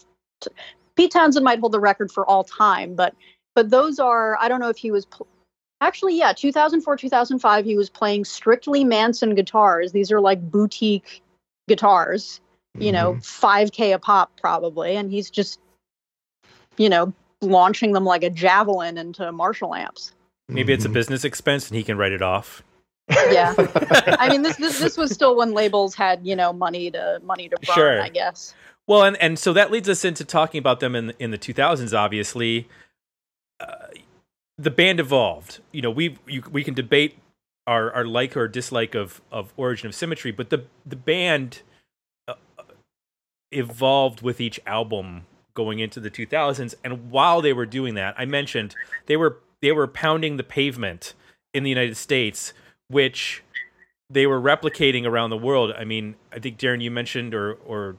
S4: Pete Townshend might hold the record for all time, but but those are I don't know if he was pl- actually yeah 2004 2005 he was playing strictly Manson guitars. These are like boutique guitars, you know,
S3: mhm.
S4: 5k a pop probably, and he's just you know launching them like a javelin into Marshall amps.
S2: Maybe it's a
S3: Mhm.
S2: business expense and he can write it off.
S4: Yeah. I mean this, this this was still when labels had you know money to money to burn,
S2: Sure.
S4: I guess.
S2: Well, and, and so that leads us into talking about them in in the 2000s. Obviously, uh, the band evolved. You know, we you, we can debate our, our like or dislike of of Origin of Symmetry, but the the band uh, evolved with each album going into the 2000s. And while they were doing that, I mentioned they were they were pounding the pavement in the United States, which they were replicating around the world. I mean, I think Darren, you mentioned, or or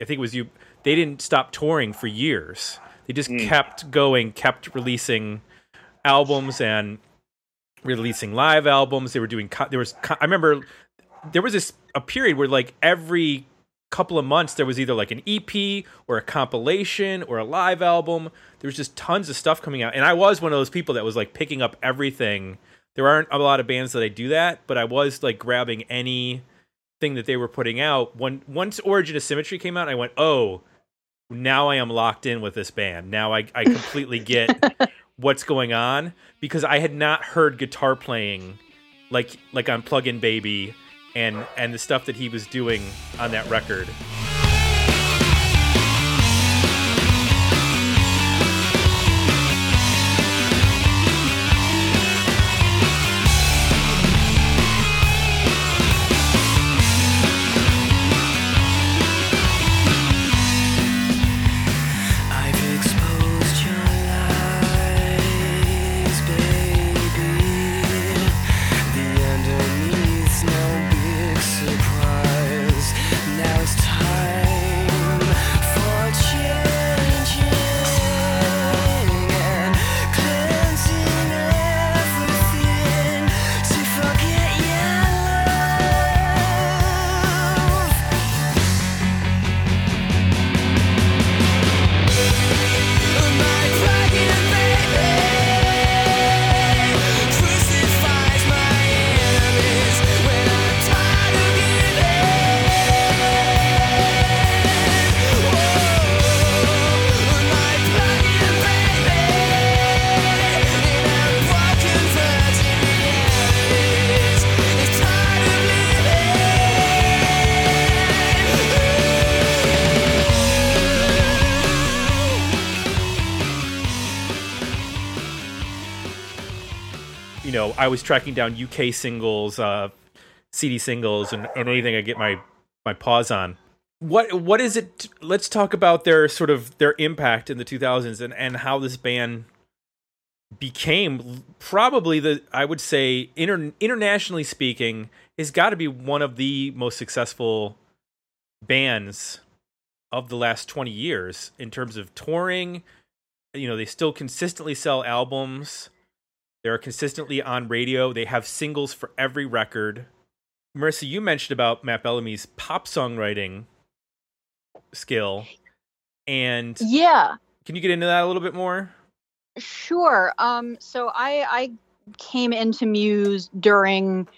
S2: I think it was you. They didn't stop touring for years. They just
S6: Mm.
S2: kept going, kept releasing albums and releasing live albums. They were doing. Co- there was. Co- I remember there was this a period where like every couple of months there was either like an EP or a compilation or a live album. There was just tons of stuff coming out, and I was one of those people that was like picking up everything. There aren't a lot of bands that I do that, but I was like grabbing any thing that they were putting out. When once Origin of Symmetry came out, I went, "Oh, now I am locked in with this band. Now I I completely get what's going on because I had not heard guitar playing like like on Plug In Baby and and the stuff that he was doing on that record. I was tracking down UK singles, uh, CD singles, and, and anything I get my my paws on. What what is it? Let's talk about their sort of their impact in the 2000s and and how this band became probably the I would say inter, internationally speaking has got to be one of the most successful bands of the last 20 years in terms of touring. You know, they still consistently sell albums. They're consistently on radio. They have singles for every record. Marissa, you mentioned about Matt Bellamy's pop songwriting skill. And
S4: Yeah.
S2: can you get into that a little bit more?
S4: Sure. Um, so I, I came into Muse during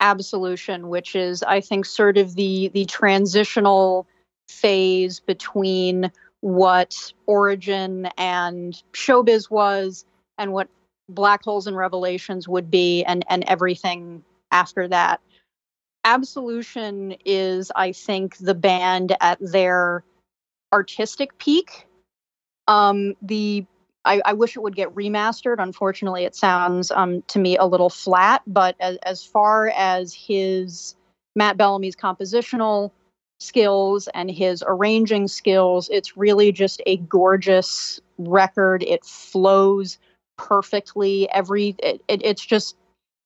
S4: Absolution, which is, I think, sort of the the transitional phase between what Origin and Showbiz was, and what Black Holes and Revelations would be, and and everything after that. Absolution is, I think, the band at their artistic peak. Um, the I, I wish it would get remastered. Unfortunately, it sounds um, to me a little flat. But as, as far as his Matt Bellamy's compositional skills and his arranging skills, it's really just a gorgeous record. It flows perfectly. Every it, it, it's just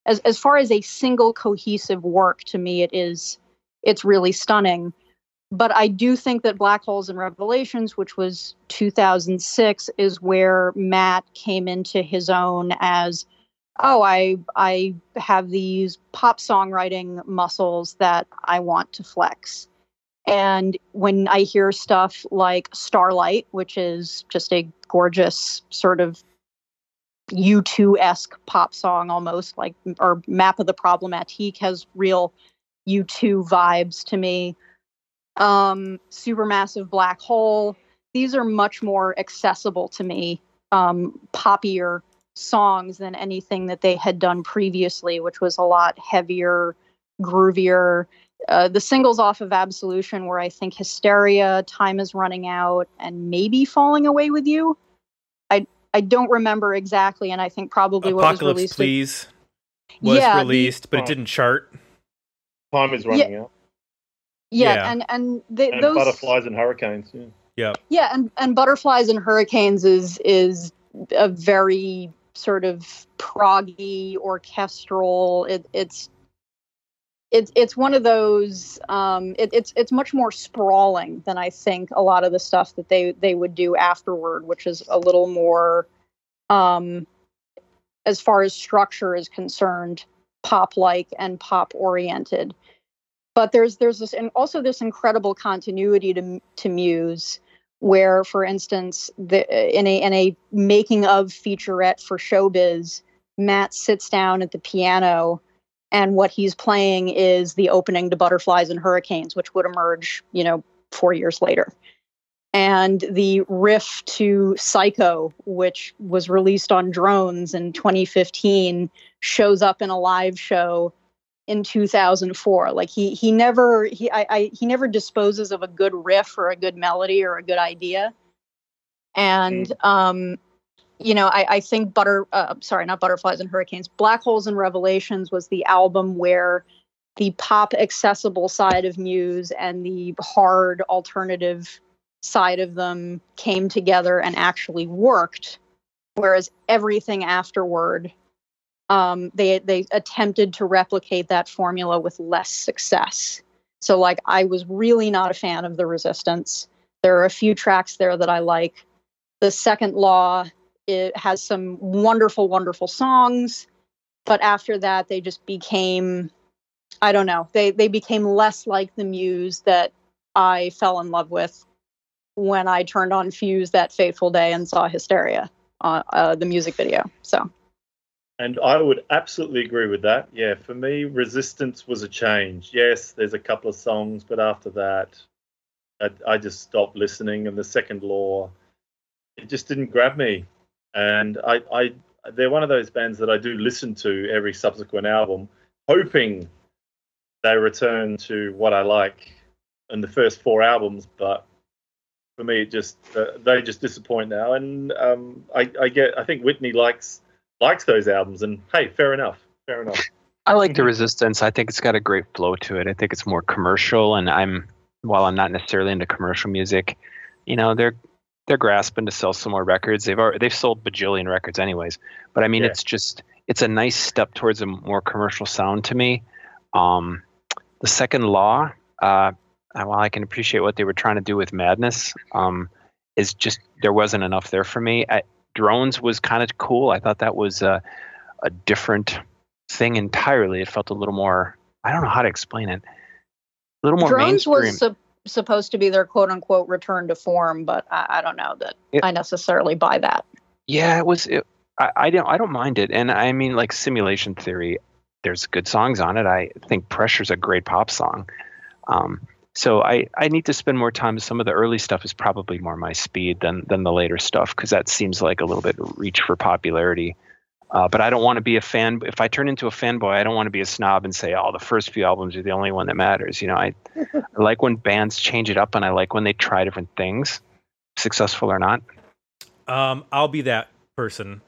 S4: as as far as a single cohesive work to me, it is it's really stunning but I do think that Black Holes and Revelations, which was 2006, is where Matt came into his own as, oh, I I have these pop songwriting muscles that I want to flex. And when I hear stuff like Starlight, which is just a gorgeous sort of U2 esque pop song almost, like, or Map of the Problematique has real U2 vibes to me um, supermassive black hole. These are much more accessible to me, um, poppier songs than anything that they had done previously, which was a lot heavier, groovier. Uh, the singles off of Absolution were, I think, Hysteria, Time is Running Out, and maybe Falling Away with You. I I don't remember exactly, and I think probably what was
S2: Apocalypse,
S4: released.
S2: please, was
S4: Yeah, the-
S2: released, but
S6: Oh.
S2: it didn't chart.
S6: Time is running out.
S4: yeah,
S2: Yeah.
S4: and and the,
S6: And
S4: those
S6: butterflies and hurricanes. Yeah.
S2: Yep.
S4: Yeah, and, and butterflies and hurricanes is is a very sort of proggy orchestral. It, it's it's it's one of those. Um, it, it's it's much more sprawling than I think a lot of the stuff that they they would do afterward, which is a little more, um, as far as structure is concerned, pop like and pop oriented. But there's there's this and also this incredible continuity to to Muse where, for instance, the, in a in a making of featurette for Showbiz, Matt sits down at the piano, and what he's playing is the opening to Butterflies and Hurricanes, which would emerge, you know, four years later. And the riff to Psycho, which was released on Drones in 2015, shows up in a live show in 2004 like he he never he I, I he never disposes of a good riff or a good melody or a good idea. And um you know i i think butter uh, sorry not butterflies and hurricanes black holes and revelations was the album where the pop accessible side of muse and the hard alternative side of them came together and actually worked whereas everything afterward um, they they attempted to replicate that formula with less success. So like I was really not a fan of the Resistance. There are a few tracks there that I like. The Second Law it has some wonderful wonderful songs, but after that they just became I don't know. They they became less like the Muse that I fell in love with when I turned on Fuse that fateful day and saw Hysteria, uh, uh, the music video. So
S6: And I would absolutely agree with that. Yeah, for me, Resistance was a change. Yes, there's a couple of songs, but after that, I, I just stopped listening. And the Second Law, it just didn't grab me. And I, I, they're one of those bands that I do listen to every subsequent album, hoping they return to what I like in the first four albums. But for me, it just uh, they just disappoint now. And um, I, I get, I think Whitney likes likes those albums, and hey, fair enough, fair enough.
S5: I like the. Resistance. I think it's got a great flow to it. I think it's more commercial, and I'm while I'm not necessarily into commercial music, you know, they're they're grasping to sell some more records. They've already they've sold bajillion records anyways. But I mean,
S6: Yeah.
S5: it's just it's a nice step towards a more commercial sound to me. Um, the Second Law, uh, while I can appreciate what they were trying to do with Madness, um, is just there wasn't enough there for me. I, Drones was kind of cool. I thought that was a, a different thing entirely. It felt a little more. I don't know how to explain it. A little more
S4: Drones
S5: mainstream.
S4: was sup- supposed to be their quote unquote return to form, but I, I don't know that
S5: It-
S4: I necessarily buy that.
S5: Yeah, it was. It, I, I don't. I don't mind it, and I mean, like Simulation Theory. There's good songs on it. I think Pressure's a great pop song. Um, so I, I need to spend more time. Some of the early stuff is probably more my speed than than the later stuff because that seems like a little bit reach for popularity. Uh, but I don't want to be a fan. If I turn into a fanboy, I don't want to be a snob and say, "Oh, the first few albums are the only one that matters." You know, I, I like when bands change it up, and I like when they try different things, successful or not.
S2: Um, I'll be that person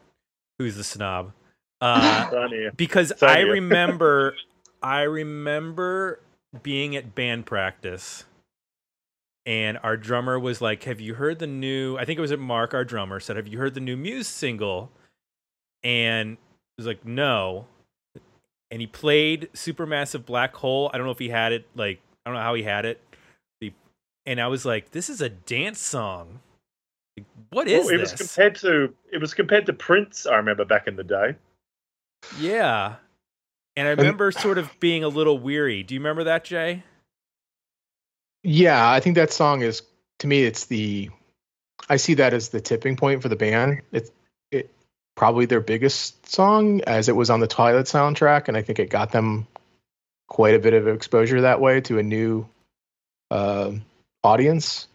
S2: who's the snob. Uh, because I remember, I remember being at band practice, and our drummer was like, "Have you heard the new?" I think it was at Mark, our drummer, said, "Have you heard the new Muse single?" And it was like, "No." And he played Supermassive Black Hole. I don't know if he had it like I don't know how he had it. He- And I was like, "This is a dance song. Like, What is
S6: Well, it was
S2: this?"
S6: compared to it was compared to Prince. I remember back in the day.
S2: Yeah. And I remember sort of being a little weary. Do you remember that, Jay?
S3: Yeah, I think that song is to me it's the I see that as the tipping point for the band. It's it probably their biggest song as it was on the Twilight soundtrack and I think it got them quite a bit of exposure that way to a new uh, audience.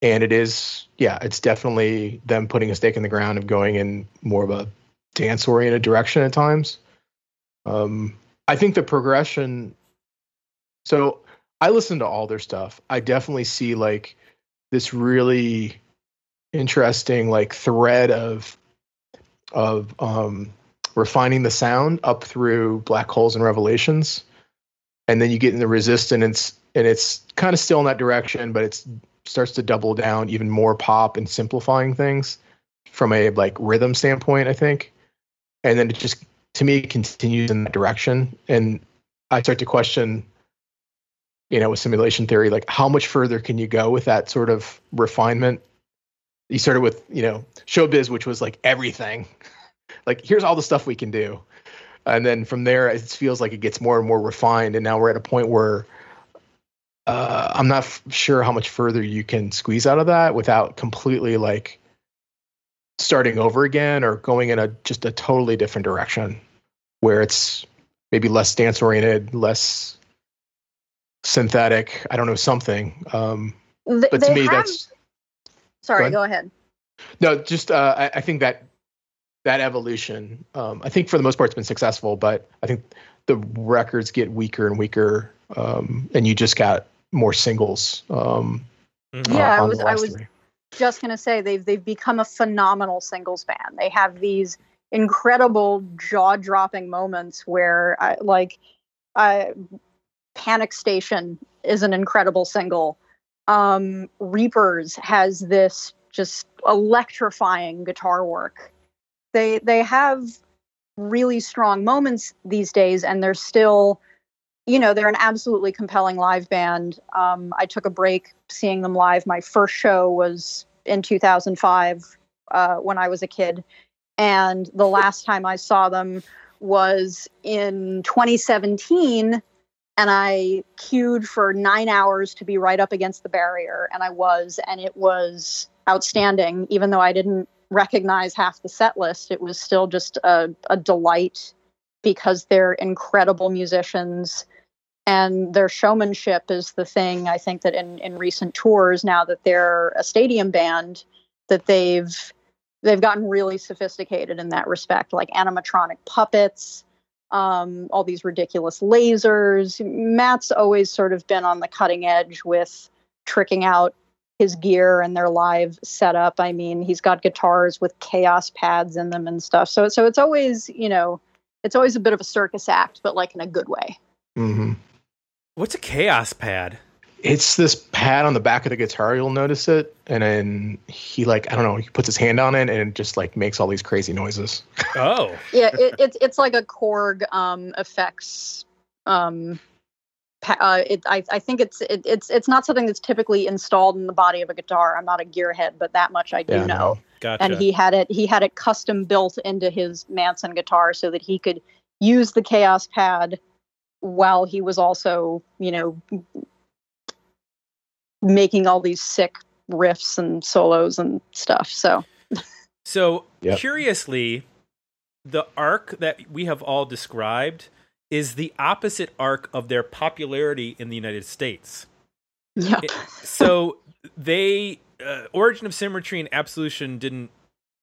S3: And it is yeah, it's definitely them putting a stake in the ground of going in more of a dance oriented direction at times. Um I think the progression so I listen to all their stuff. I definitely see like this really interesting like thread of of um refining the sound up through black holes and revelations. And then you get in the resistance and it's kind of still in that direction but it starts to double down even more pop and simplifying things from a like rhythm standpoint i think. And then it just to me continues in that direction. And i start to question you know, with simulation theory, like how much further can you go with that sort of refinement? You started with, you know, showbiz, which was like everything. like, here's all the stuff we can do. And then from there, it feels like it gets more and more refined. And now we're at a point where uh, I'm not f- sure how much further you can squeeze out of that without completely like starting over again or going in a just a totally different direction where it's maybe less dance oriented, less synthetic. I don't know something. Um,
S4: Th-
S3: but to me,
S4: have-
S3: that's
S4: sorry.
S3: go
S4: Go ahead.
S3: no. Just uh, I, I think that that evolution. Um, I think for the most part, it's been successful, but I think the records get weaker and weaker, um, and you just got more singles. Um,
S2: Mhm.
S4: Yeah,
S3: uh,
S4: I was- I was-
S3: three.
S4: just gonna say they've they've become a phenomenal singles band. They have these incredible jaw dropping moments where I like I Panic Station is an incredible single. Um Reapers has this just electrifying guitar work. They they have really strong moments these days and they're still you know they're an absolutely compelling live band. Um, i took a break seeing them live. My first show was in 2005 uh, when i was a kid. And the last time i saw them was in 2017 and i queued for nine hours to be right up against the barrier and i was and it was outstanding. Even though i didn't recognize half the set list it was still just a, a delight because they're incredible musicians and their showmanship is the thing I think that in, in recent tours now that they're a stadium band that they've they've gotten really sophisticated in that respect like animatronic puppets um, all these ridiculous lasers Matt's always sort of been on the cutting edge with tricking out his gear and their live setup I mean he's got guitars with Kaoss pads in them and stuff so so it's always you know it's always a bit of a circus act but like in a good way
S3: Mhm.
S2: What's a Kaoss pad?
S3: It's this pad on the back of the guitar. You'll notice it, and then he like I don't know. He puts his hand on it, and it just like makes all these crazy noises.
S2: Oh,
S4: yeah it, it's it's like a korg um effects um pa- uh, it, I, I think it's it, it's it's not something that's typically installed in the body of a guitar. I'm not a gearhead, but that much I do
S3: Yeah,
S4: know.
S3: no.
S2: gotcha.
S4: And he had it he had it custom built into his Manson guitar so that he could use the Kaoss Pad while he was also you know making all these sick riffs and solos and stuff. So
S2: So,
S3: Yep.
S2: curiously, the arc that we have all described is the opposite arc of their popularity in the United States.
S4: yeah.
S2: So, they uh, Origin of Symmetry and Absolution didn't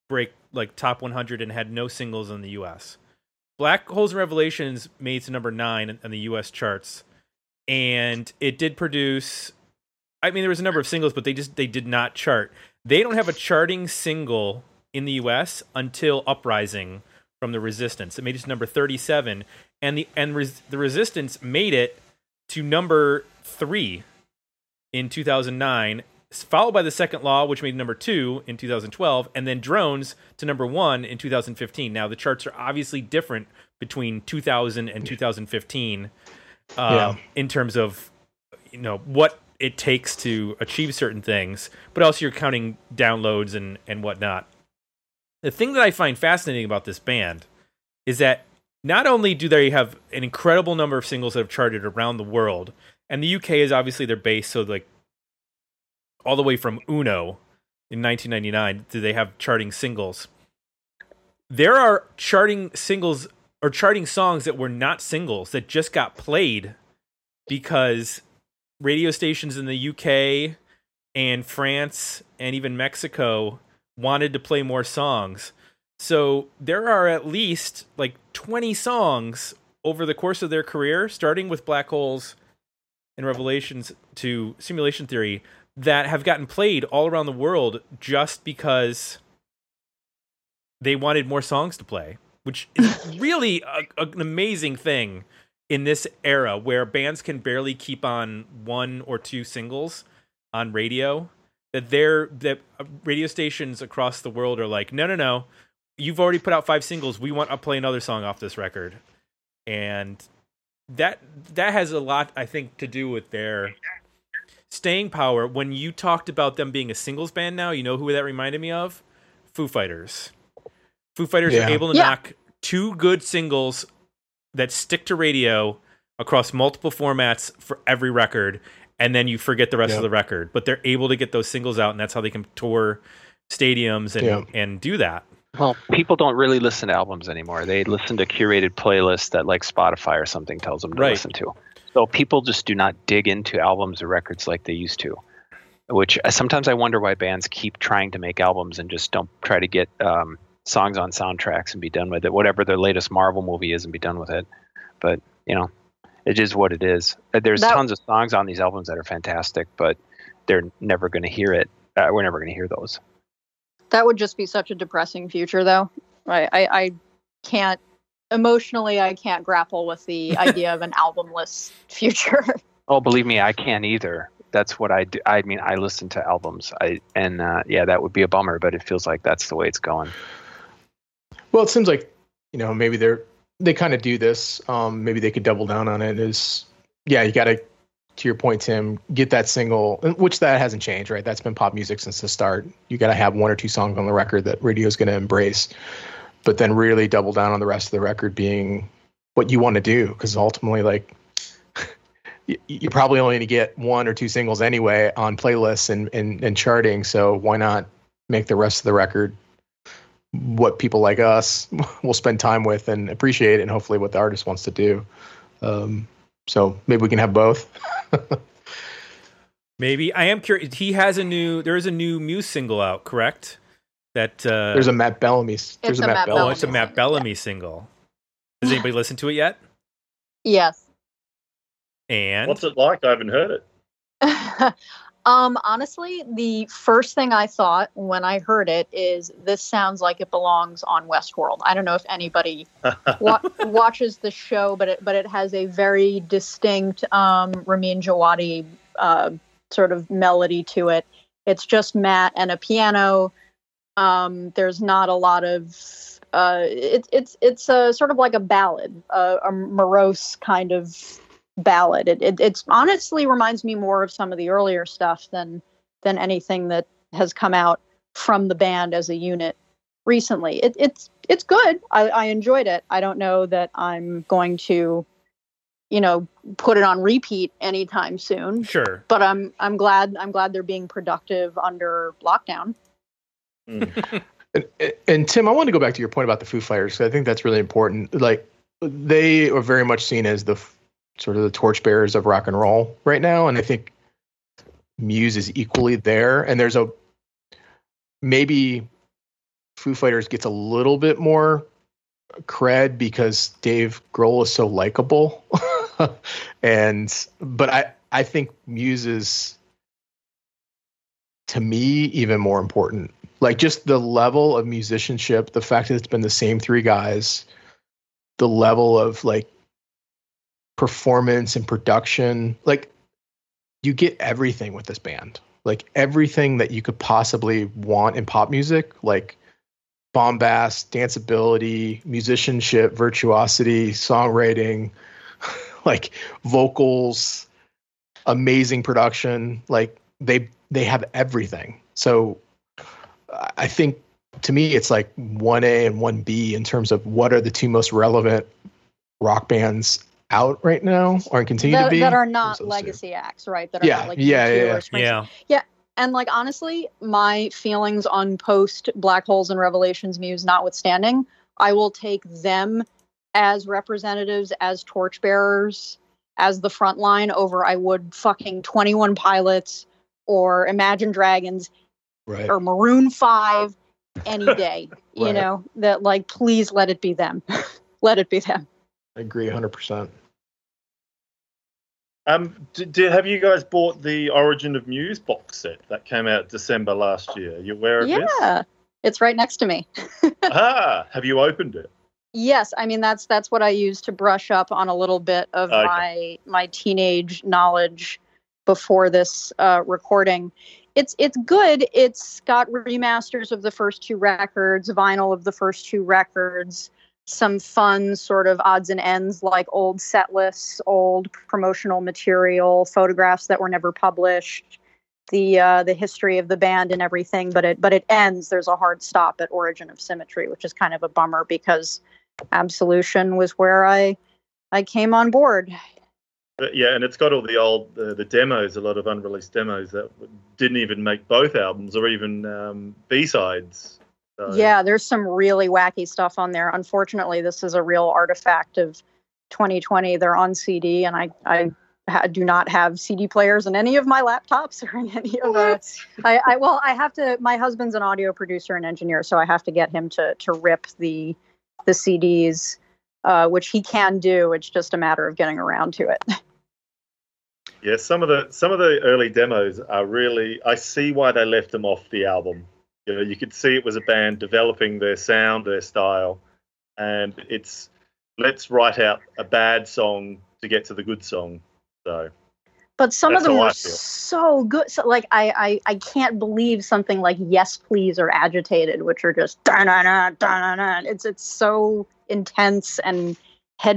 S2: break like top 100 and had no singles in the U.S. Black Holes and Revelations made it to number nine in, in the U.S. charts, and it did produce. I mean, there was a number of singles, but they just they did not chart. They don't have a charting single in the U.S. until Uprising from the Resistance. It made it to number 37, and the and res, the Resistance made it to number three in 2009, followed by the Second Law, which made number two in 2012, and then Drones to number one in 2015. Now the charts are obviously different between 2000 and 2015 uh,
S3: Yeah.
S2: in terms of you know what it takes to achieve certain things, but also you're counting downloads and and whatnot. The thing that I find fascinating about this band is that not only do they have an incredible number of singles that have charted around the world, and the UK is obviously their base, so like all the way from Uno in 1999 do they have charting singles. There are charting singles or charting songs that were not singles that just got played because radio stations in the UK and France and even Mexico wanted to play more songs. So there are at least like 20 songs over the course of their career, starting with Black Holes and Revelations to Simulation Theory, that have gotten played all around the world just because they wanted more songs to play, which is really a, an amazing thing in this era where bands can barely keep on one or two singles on radio that they're that uh, radio stations across the world are like no no no. You've already put out five singles. We want to play another song off this record. And that that has a lot i think to do with their staying power. When you talked about them being a singles band now you know who that reminded me of? Foo fighters. Foo fighters
S3: Yeah.
S2: are able to
S4: Yeah.
S2: knock two good singles that stick to radio across multiple formats for every record and then you forget the rest
S3: Yeah.
S2: of the record but they're able to get those singles out and that's how they can tour stadiums and
S3: Yeah.
S2: and do that
S5: Well, people don't really listen to albums anymore. They listen to curated playlists that like Spotify or something tells them to
S2: Right.
S5: listen to. So people just do not dig into albums or records like they used to. Which uh, sometimes I wonder why bands keep trying to make albums and just don't try to get um, songs on soundtracks and be done with it. Whatever their latest Marvel movie is and be done with it. But you know, it is what it is. Uh, There's
S4: That-
S5: tons of songs on these albums that are fantastic, but they're never going to hear it. Uh, we're never going to hear those.
S4: That would just be such a depressing future, though. I, I, I can't emotionally. I can't grapple with the idea of an albumless future.
S5: Oh, believe me, I can't either. That's what I do. I mean, I listen to albums. I and uh, yeah, that would be a bummer, but it feels like that's the way it's going.
S3: Well, it seems like you know maybe they're they kind of do this. Um, maybe they could double down on it. Is yeah, you got to to your point, Tim, get that single, which that hasn't changed, right? That's been pop music since the start. You got to have one or two songs on the record that radio's going to embrace, but then really double down on the rest of the record being what you want to do, because ultimately, like. you- You're probably only going to get one or two singles anyway on playlists and, and, and charting. So why not make the rest of the record what people like us will spend time with and appreciate, and hopefully what the artist wants to do. Um, so maybe we can have both.
S2: maybe i am curious he has a new there is a new muse single out correct that uh
S3: there's a Matt Bellamy. There's
S4: a
S3: a Matt,
S4: Matt
S3: Bellamy.
S2: oh it's a matt
S4: single,
S2: bellamy single has anybody listened to it yet
S4: yes.
S2: and
S6: What's it like? I haven't heard it.
S4: um, honestly, the first thing I thought when I heard it is this sounds like it belongs on Westworld. I don't know if anybody wa- watches the show, but it but it has a very distinct um, Ramin Djawadi uh, sort of melody to it. It's just Matt and a piano. Um, there's not a lot of. Uh, it's it's it's a sort of like a ballad, a, a morose kind of ballad. It, it it's honestly reminds me more of some of the earlier stuff than than anything that has come out from the band as a unit recently. It, it's it's good. I, I enjoyed it. I don't know that I'm going to, you know, put it on repeat anytime soon.
S2: sure
S4: But I'm I'm glad I'm glad they're being productive under lockdown.
S6: Mm.
S3: And, and Tim, I want to go back to your point about the Foo Fighters. 'cause I think that's really important. Like they are very much seen as the f- sort of the torchbearers of rock and roll right now, and I think Muse is equally there. And there's a maybe Foo Fighters gets a little bit more cred because Dave Grohl is so likable. and but I I think Muse is to me even more important. Like just the level of musicianship, the fact that it's been the same three guys, the level of like performance and production, like you get everything with this band. Like everything that you could possibly want in pop music, like bombast, danceability, musicianship, virtuosity, songwriting, like vocals, amazing production. Like they they have everything. So I think to me it's like one A and one B in terms of what are the two most relevant rock bands out right now or continue
S4: that,
S3: to be
S4: that are not
S3: Those two.
S4: legacy acts, right? That are
S3: Yeah,
S4: not like
S3: yeah,
S4: U2
S3: yeah.
S2: Yeah.
S4: And like honestly, my feelings on post Black Holes and Revelations Muse notwithstanding, I will take them as representatives, as torchbearers, as the front line over I would fucking 21 pilots or Imagine Dragons
S3: right.
S4: or Maroon 5 any day. You know, that like please let it be them. let it be them.
S3: I agree 100%.
S6: Um, d d have you guys bought the Origin of Muse box set that came out December last year? Are you aware of this?
S4: Yeah. It's right next to me.
S6: Ah, have you opened it?
S4: Yes, I mean that's that's what I use to brush up on a little bit of
S6: Okay.
S4: my my teenage knowledge before this uh, recording. It's it's good. It's got remasters of the first two records, vinyl of the first two records, some fun sort of odds and ends like old set lists, old promotional material, photographs that were never published, the uh, the history of the band and everything. But it but it ends. There's a hard stop at Origin of Symmetry, which is kind of a bummer because Absolution was where I I came on board.
S6: Yeah, and it's got all the old uh, the demos, a lot of unreleased demos that didn't even make both albums or even um, B sides. So,
S4: Yeah, there's some really wacky stuff on there. Unfortunately, this is a real artifact of 2020. They're on CD, and I I ha- do not have CD players in any of my laptops or in any of the. I, I well, I have to. My husband's an audio producer and engineer, so I have to get him to to rip the the CDs, uh, which he can do. It's just a matter of getting around to it.
S6: yeah. Some of the some of the early demos are really. I see why they left them off the album. You know, you could see it was a band developing their sound, their style, and it's let's write out a bad song to get to the good song. So
S4: But some
S6: That's
S4: of them were so good. So like I, I I can't believe something like Yes Please or Agitated, which are just da-na-na, da-na-na. it's it's so intense and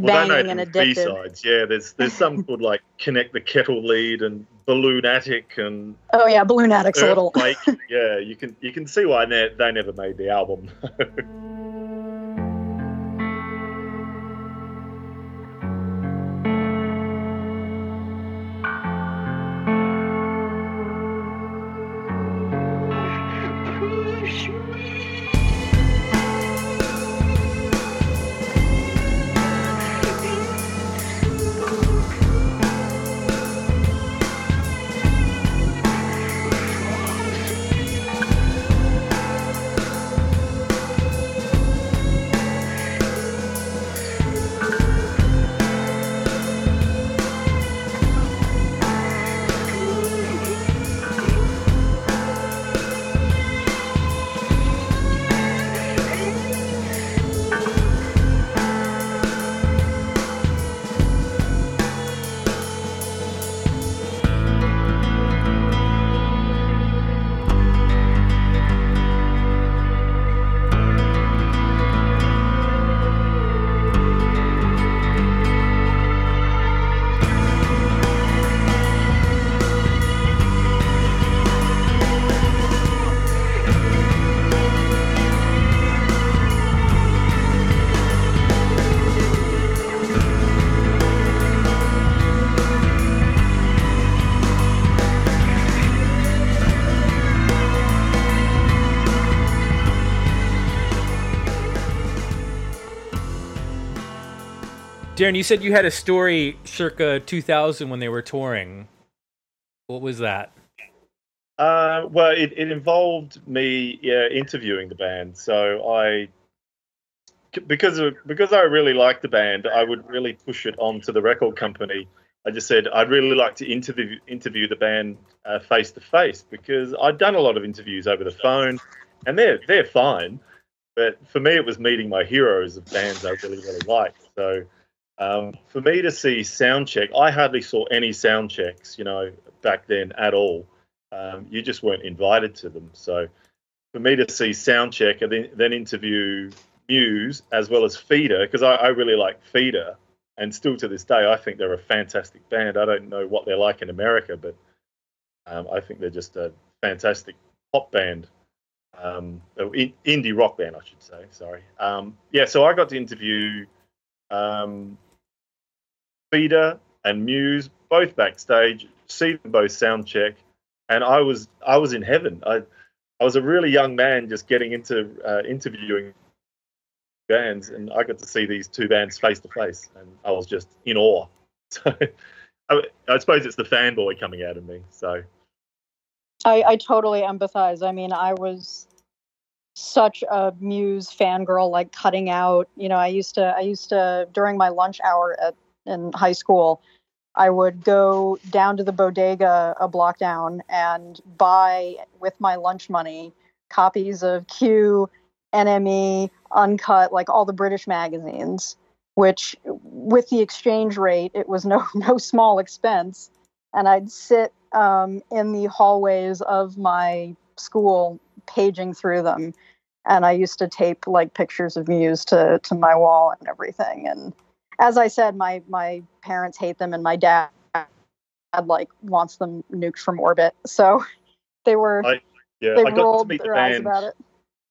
S6: well,
S4: headbanging
S6: made
S4: and
S6: them B
S4: addictive.
S6: sides. Yeah, there's there's some called like connect the kettle lead and balloonatic and
S4: Oh yeah, Balloonatic's a little.
S6: Earthquake. yeah, you can you can see why they, they never made the album.
S2: Darren, you said you had a story circa 2000 when they were touring. What was that?
S6: Uh, well, it, it involved me yeah, interviewing the band. So I, because of, because I really liked the band, I would really push it on to the record company. I just said I'd really like to interview interview the band face to face because I'd done a lot of interviews over the phone, and they're they're fine. But for me, it was meeting my heroes of bands I really really liked. So um, for me to see sound check, I hardly saw any sound checks, you know, back then at all. Um, you just weren't invited to them. So for me to see sound check and then, then interview Muse as well as Feeder, because I, I really like Feeder, and still to this day, I think they're a fantastic band. I don't know what they're like in America, but um, I think they're just a fantastic pop band, um, in, indie rock band, I should say. Sorry. Um, yeah, so I got to interview um, Feeder and Muse both backstage, see them both sound check, and I was I was in heaven. I I was a really young man just getting into uh, interviewing bands, and I got to see these two bands face to face, and I was just in awe. So I, I suppose it's the fanboy coming out of me. So
S4: I, I totally empathize. I mean, I was such a Muse fangirl, like cutting out. You know, I used to, I used to during my lunch hour at in high school, I would go down to the bodega a block down and buy with my lunch money copies of Q, NME, Uncut, like all the British magazines. Which, with the exchange rate, it was no no small expense. And I'd sit um, in the hallways of my school paging through them and i used to tape like pictures of muse to to my wall and everything and as i said my my parents hate them and my dad like wants them nuked from orbit so they were
S6: I, yeah,
S4: they
S6: I got to
S4: rolled
S6: meet the
S4: their eyes
S6: band.
S4: about it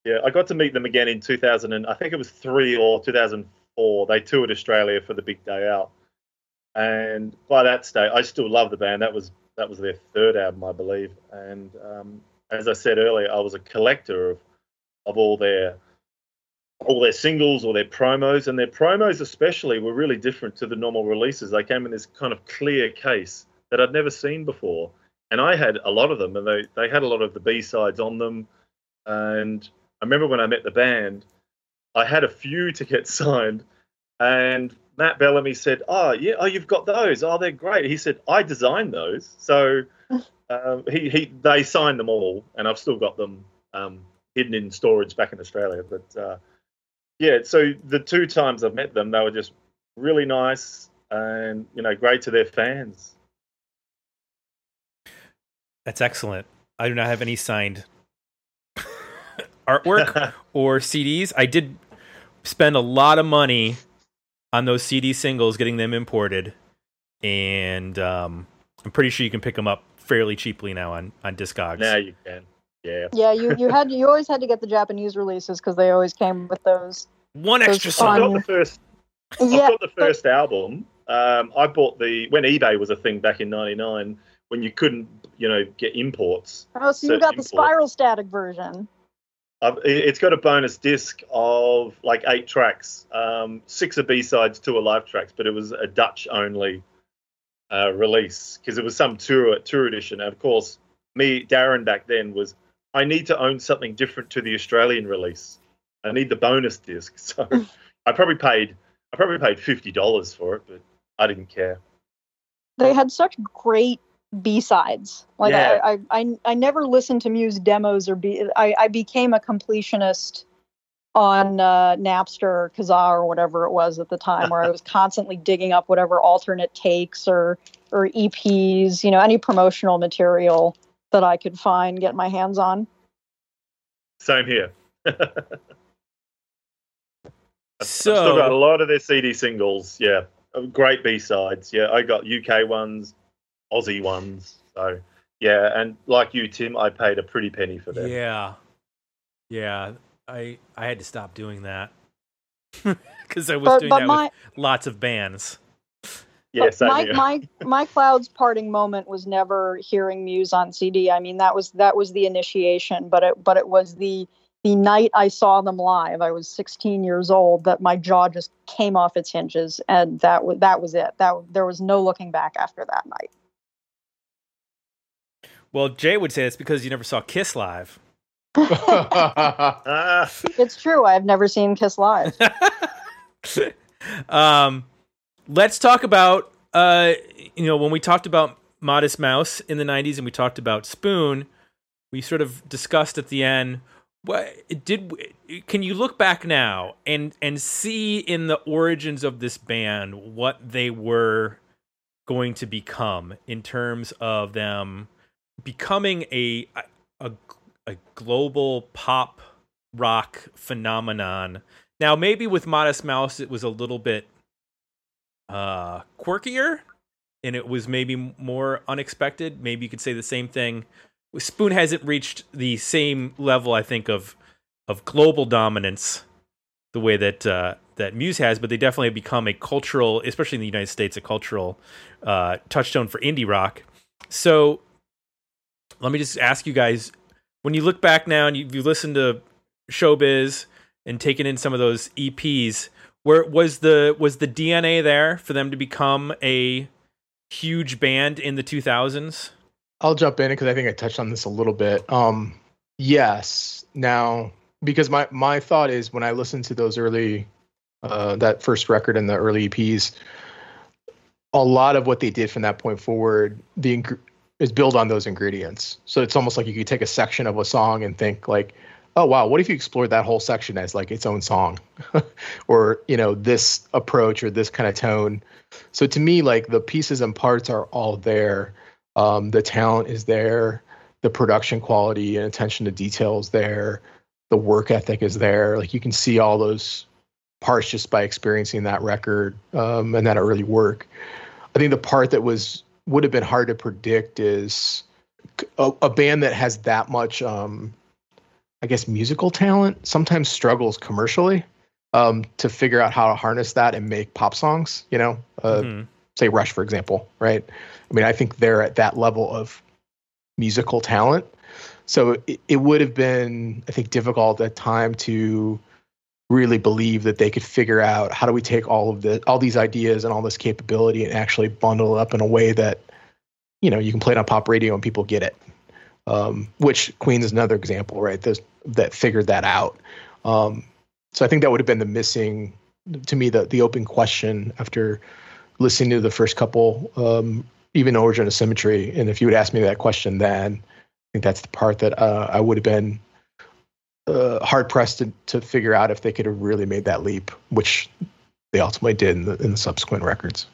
S6: Yeah, I got to meet them again in 2000, and I think it was three or 2004. They toured Australia for the big day out, and by that stage, I still love the band. That was that was their third album, I believe. And um, as I said earlier, I was a collector of of all their all their singles or their promos, and their promos especially were really different to the normal releases. They came in this kind of clear case that I'd never seen before, and I had a lot of them, and they they had a lot of the B sides on them. And I remember when I met the band, I had a few to get signed, and Matt Bellamy said, "Oh yeah, oh you've got those. Oh they're great." He said, "I designed those." So um, he he they signed them all, and I've still got them um, hidden in storage back in Australia. But uh, yeah, so the two times I've met them, they were just really nice and you know great to their fans.
S2: That's excellent. I do not have any signed artwork or CDs. I did spend a lot of money on those CD singles, getting them imported, and um, I'm pretty sure you can pick them up fairly cheaply now on on Discogs.
S6: now you can, yeah.
S4: yeah you you had you always had to get the japanese releases because they always came with those
S2: One
S4: Those
S2: extra
S6: I've
S2: song.
S6: got the first.
S4: yeah
S6: I've got the
S4: but-
S6: first album. Um, I bought the when eBay was a thing back in '99 when you couldn't, you know, get imports.
S4: oh so you
S6: so
S4: got the spiral static version
S6: I've, it- it's got a bonus disc of like eight tracks. Um, six are B sides, two are live tracks, but it was a Dutch only uh, release because it was some tour tour edition. And of course, me Darren back then was I need to own something different to the Australian release. I need the bonus disc, so I probably paid I probably paid fifty dollars for it, but I didn't care.
S4: they had such great b-sides like
S6: Yeah.
S4: I, I i i never listened to muse demos or be i i became a completionist on uh, napster or kazaa or whatever it was at the time where i was constantly digging up whatever alternate takes or or eps you know any promotional material that i could find get my hands on
S6: Same here. I've still got a lot of their CD singles. Yeah, Uh, great B sides. Yeah, I got UK ones, Aussie ones. So yeah, and like you, Tim, I paid a pretty penny for them.
S2: yeah, yeah. I I had to stop doing that because I was
S4: but
S2: doing
S4: but
S2: that
S4: my
S2: with lots of bands.
S6: Yeah,
S4: But
S6: same
S4: my, my my clouds parting moment was never hearing Muse on CD. I mean that was that was the initiation, but it but it was the the night I saw them live. I was 16 years old. That my jaw just came off its hinges, and that was that was it. That there was no looking back after that night.
S2: Well, Jay would say it's because you never saw Kiss live.
S4: It's true. I've never seen Kiss live.
S2: um, let's talk about uh, you know when we talked about Modest Mouse in the '90s and we talked about Spoon, we sort of discussed at the end. What did can you look back now and and see in the origins of this band what they were going to become in terms of them becoming a a, a global pop rock phenomenon now, maybe with Modest Mouse, it was a little bit uh, quirkier, and it was maybe more unexpected. Maybe you could say the same thing. Spoon hasn't reached the same level, I think, of of global dominance the way that uh, that Muse has, but they definitely have become a cultural, especially in the United States, a cultural uh, touchstone for indie rock. So, let me just ask you guys: when you look back now and you, you listen to Showbiz and taken in some of those EPs. Where was the was the DNA there for them to become a huge band in the 2000s?
S3: I'll jump in because I think I touched on this a little bit. Um, yes. Now, because my my thought is when I listen to those early, uh, that first record and the early EPs, a lot of what they did from that point forward, the ing- is build on those ingredients. So it's almost like you could take a section of a song and think like, oh wow, what if you explored that whole section as like its own song, or you know this approach or this kind of tone. So to me, like the pieces and parts are all there. Um, the talent is there, the production quality and attention to details there, the work ethic is there. Like you can see all those parts just by experiencing that record um, and that early work. I think the part that was would have been hard to predict is a, a band that has that much, um, I guess, musical talent sometimes struggles commercially um, to figure out how to harness that and make pop songs. You know, uh,
S2: Mhm.
S3: say Rush, for example, right? I mean, I think they're at that level of musical talent. So it, it would have been, I think, difficult at that time to really believe that they could figure out how do we take all of the all these ideas and all this capability and actually bundle it up in a way that you know you can play it on pop radio and people get it. Um, which Queen is another example, right? Those that figured that out. Um, so I think that would have been the missing, to me, the the open question after listening to the first couple, um, even Origin of Symmetry. And if you would ask me that question then, I think that's the part that uh, I would have been uh, hard pressed to, to figure out if they could have really made that leap, which they ultimately did in the, in the subsequent records.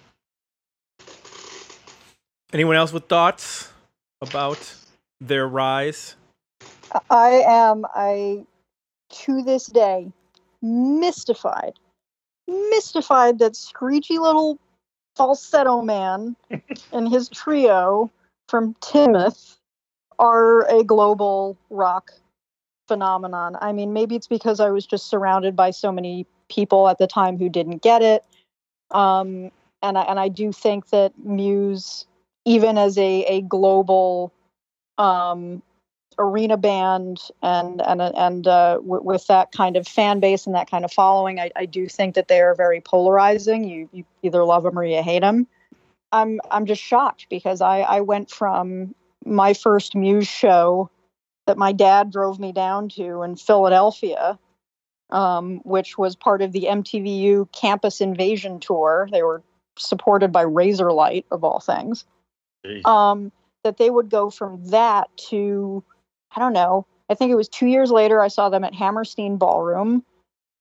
S2: Anyone else with thoughts about their rise?
S4: I am I to this day mystified. Mystified that screechy little falsetto man and his trio from Teignmouth are a global rock phenomenon. I mean, maybe it's because I was just surrounded by so many people at the time who didn't get it. Um, and I, and I do think that Muse, even as a, a global um, arena band and and and uh, w- with that kind of fan base and that kind of following, I, I do think that they are very polarizing. You you either love them or you hate them. I'm I'm just shocked because I I went from my first Muse show that my dad drove me down to in Philadelphia, um, which was part of the MTVU Campus Invasion tour. They were supported by Razorlight of all things um, that they would go from that to, I don't know, I think it was two years later, I saw them at Hammerstein Ballroom,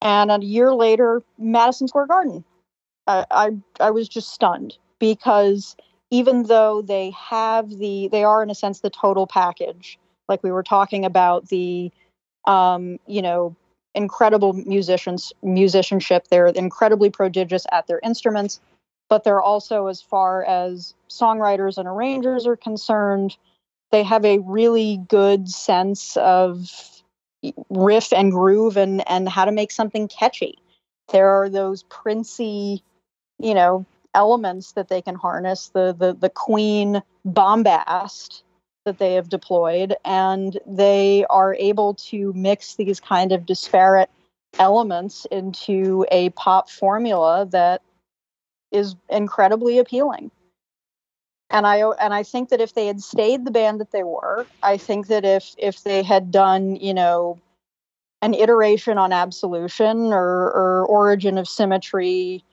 S4: and a year later, Madison Square Garden. I, I, I was just stunned because even though they have the, they are in a sense the total package, like we were talking about the, um, you know, incredible musicians, musicianship. They're incredibly prodigious at their instruments but they're also as far as songwriters and arrangers are concerned they have a really good sense of riff and groove and and how to make something catchy. There are those princey you know elements that they can harness the the the queen bombast that they have deployed and they are able to mix these kind of disparate elements into a pop formula that is incredibly appealing. and I and I think that if they had stayed the band that they were, I think that if if they had done, you know, an iteration on Absolution or or Origin of Symmetry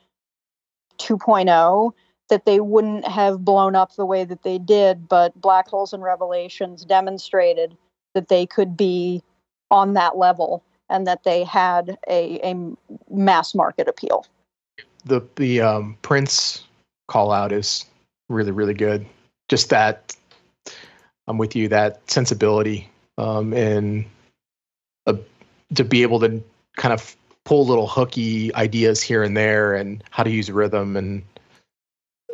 S4: 2.0, that they wouldn't have blown up the way that they did. But Black Holes and Revelations demonstrated that they could be on that level and that they had a, a mass market appeal.
S3: The the um, Prince call out is really really good. Just that I'm with you. That sensibility um, and uh, to be able to kind of pull little hooky ideas here and there and how to use rhythm and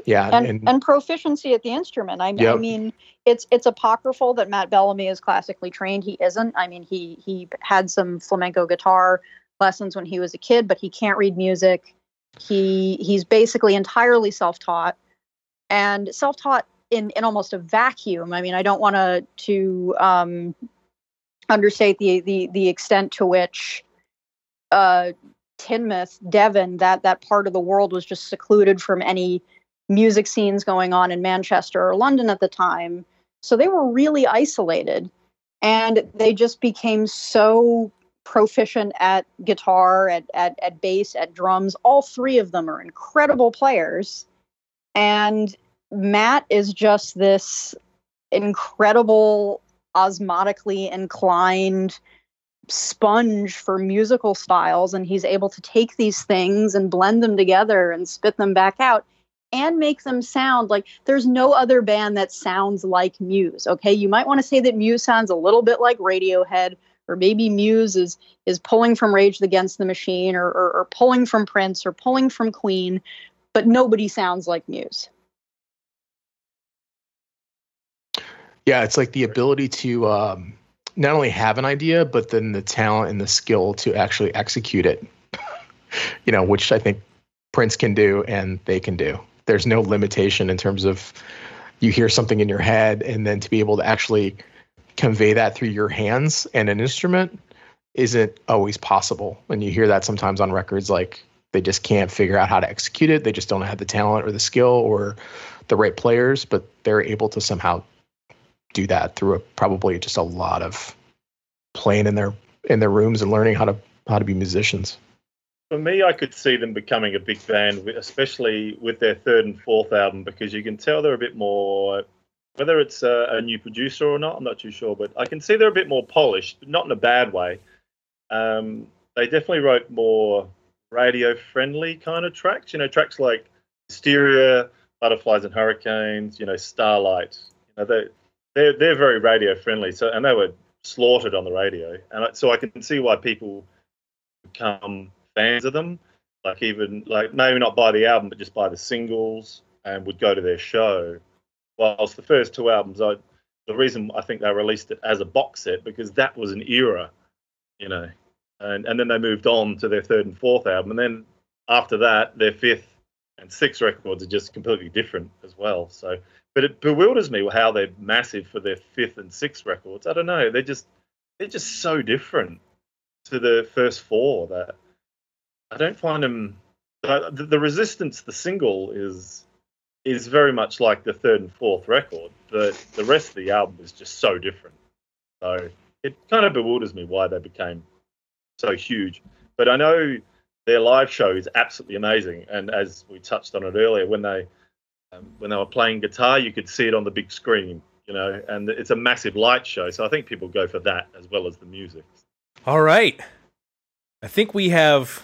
S3: yeah
S4: and,
S3: and,
S4: and proficiency at the instrument. I, I
S3: Yep.
S4: mean, it's it's apocryphal that Matt Bellamy is classically trained. He isn't. I mean, he he had some flamenco guitar lessons when he was a kid, but he can't read music. He he's basically entirely self-taught and self-taught in in almost a vacuum. I mean, I don't want to to um, understate the the the extent to which uh, Teignmouth, Devon, that that part of the world was just secluded from any music scenes going on in Manchester or London at the time. So they were really isolated and they just became so proficient at guitar, at, at, at bass, at drums. All three of them are incredible players. And Matt is just this incredible, osmotically inclined sponge for musical styles. And he's able to take these things and blend them together and spit them back out and make them sound like there's no other band that sounds like Muse. Okay, you might want to say that Muse sounds a little bit like Radiohead, or maybe Muse is is pulling from Rage Against the Machine, or, or or pulling from Prince, or pulling from Queen, but nobody sounds like Muse.
S3: yeah it's like the ability to um, not only have an idea but then the talent and the skill to actually execute it. You know which i think prince can do and they can do. There's no limitation in terms of you hear something in your head and then to be able to actually convey that through your hands and an instrument isn't always possible and you hear that sometimes on records like they just can't figure out how to execute it they just don't have the talent or the skill or the right players but they're able to somehow do that through a, probably just a lot of playing in their in their rooms and learning how to how to be musicians.
S6: For me, I could see them becoming a big band, especially with their third and fourth album, because you can tell they're a bit more. Whether it's a, a new producer or not, I'm not too sure, but I can see they're a bit more polished, but not in a bad way. Um, they definitely wrote more radio-friendly kind of tracks. You know, tracks like Hysteria, Butterflies and Hurricanes. You know, Starlight. You know, they they're they're very radio-friendly. So, and they were slaughtered on the radio, and so I can see why people become fans of them. Like even like maybe not buy the album, but just buy the singles and would go to their show. Whilst the first two albums, I the reason I think they released it as a box set because that was an era, you know, and and then they moved on to their third and fourth album, and then after that, their fifth and sixth records are just completely different as well. So, but it bewilders me how they're massive for their fifth and sixth records. I don't know, they're just they're just so different to the first four that I don't find them. Uh, the, the Resistance, the single, is is very much like the third and fourth record, but the rest of the album is just so different. So it kind of bewilders me why they became so huge. But I know their live show is absolutely amazing, and as we touched on it earlier, when they um, when they were playing guitar, you could see it on the big screen, you know, and it's a massive light show. So I think people go for that as well as the music.
S2: All right. I think we have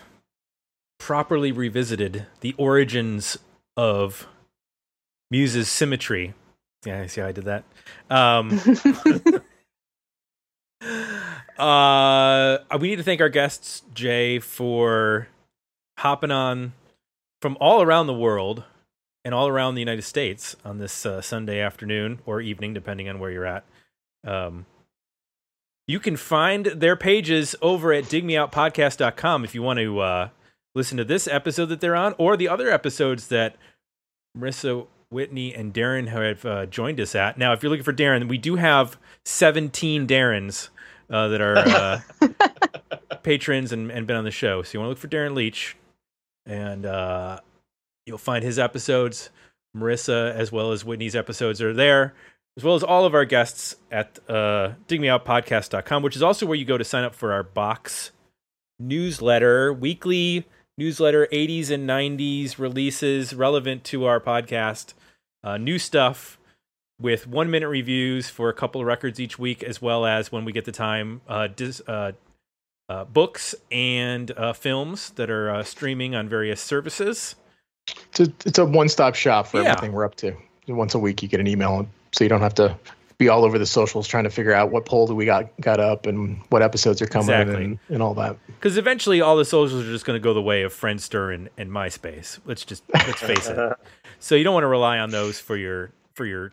S2: properly revisited the origins of Muse's symmetry. Yeah, I see how I did that. Um, uh, we need to thank our guests, Jay, for hopping on from all around the world and all around the United States on this uh, Sunday afternoon or evening, depending on where you're at. Um, you can find their pages over at digmeoutpodcast.com if you want to uh, listen to this episode that they're on or the other episodes that Marissa Whitney and Darren have uh, joined us at. Now, if you're looking for Darren, we do have 17 Darrens uh, that are uh, patrons and, and been on the show. So you want to look for Darren Leach, and uh, you'll find his episodes. Marissa as well as Whitney's episodes are there, as well as all of our guests at uh, digmeoutpodcast.com, which is also where you go to sign up for our box newsletter, weekly newsletter, 80s and 90s releases relevant to our podcast, uh, new stuff with one minute reviews for a couple of records each week, as well as when we get the time, uh, dis- uh, uh, books and uh, films that are uh, streaming on various services.
S3: It's a, it's a one stop shop for
S2: Yeah.
S3: everything we're up to. Once a week, you get an email, so you don't have to be all over the socials trying to figure out what poll do we got got up and what episodes are coming
S2: Exactly.
S3: and, and all that.
S2: Because eventually, all the socials are just going to go the way of Friendster and, and MySpace. Let's just let's face it. So you don't want to rely on those for your for your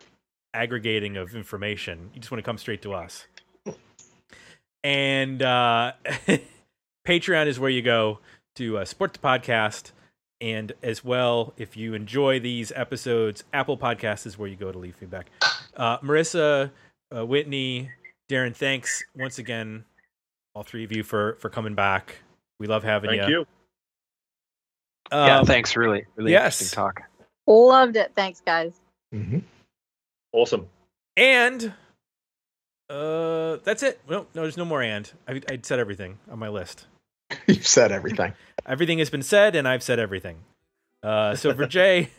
S2: aggregating of information. You just want to come straight to us. And uh, Patreon is where you go to uh, support the podcast. And as well, if you enjoy these episodes, Apple Podcasts is where you go to leave feedback. Uh, Marissa, uh, Whitney, Darren, thanks once again, all three of you for for coming back. We love having
S6: Thank
S2: you.
S6: you.
S5: yeah,
S2: Um,
S5: thanks. Really, really
S2: yes.
S5: interesting talk.
S4: Loved it. Thanks, guys.
S3: hmm
S6: Awesome.
S2: And uh, that's it. Well, no, there's no more and. I, I'd said everything on my list.
S3: You've said everything.
S2: Everything has been said, and I've said everything. Uh, so for Jay,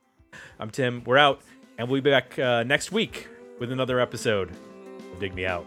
S2: I'm Tim. We're out, and we'll be back uh, next week with another episode Dig Me Out.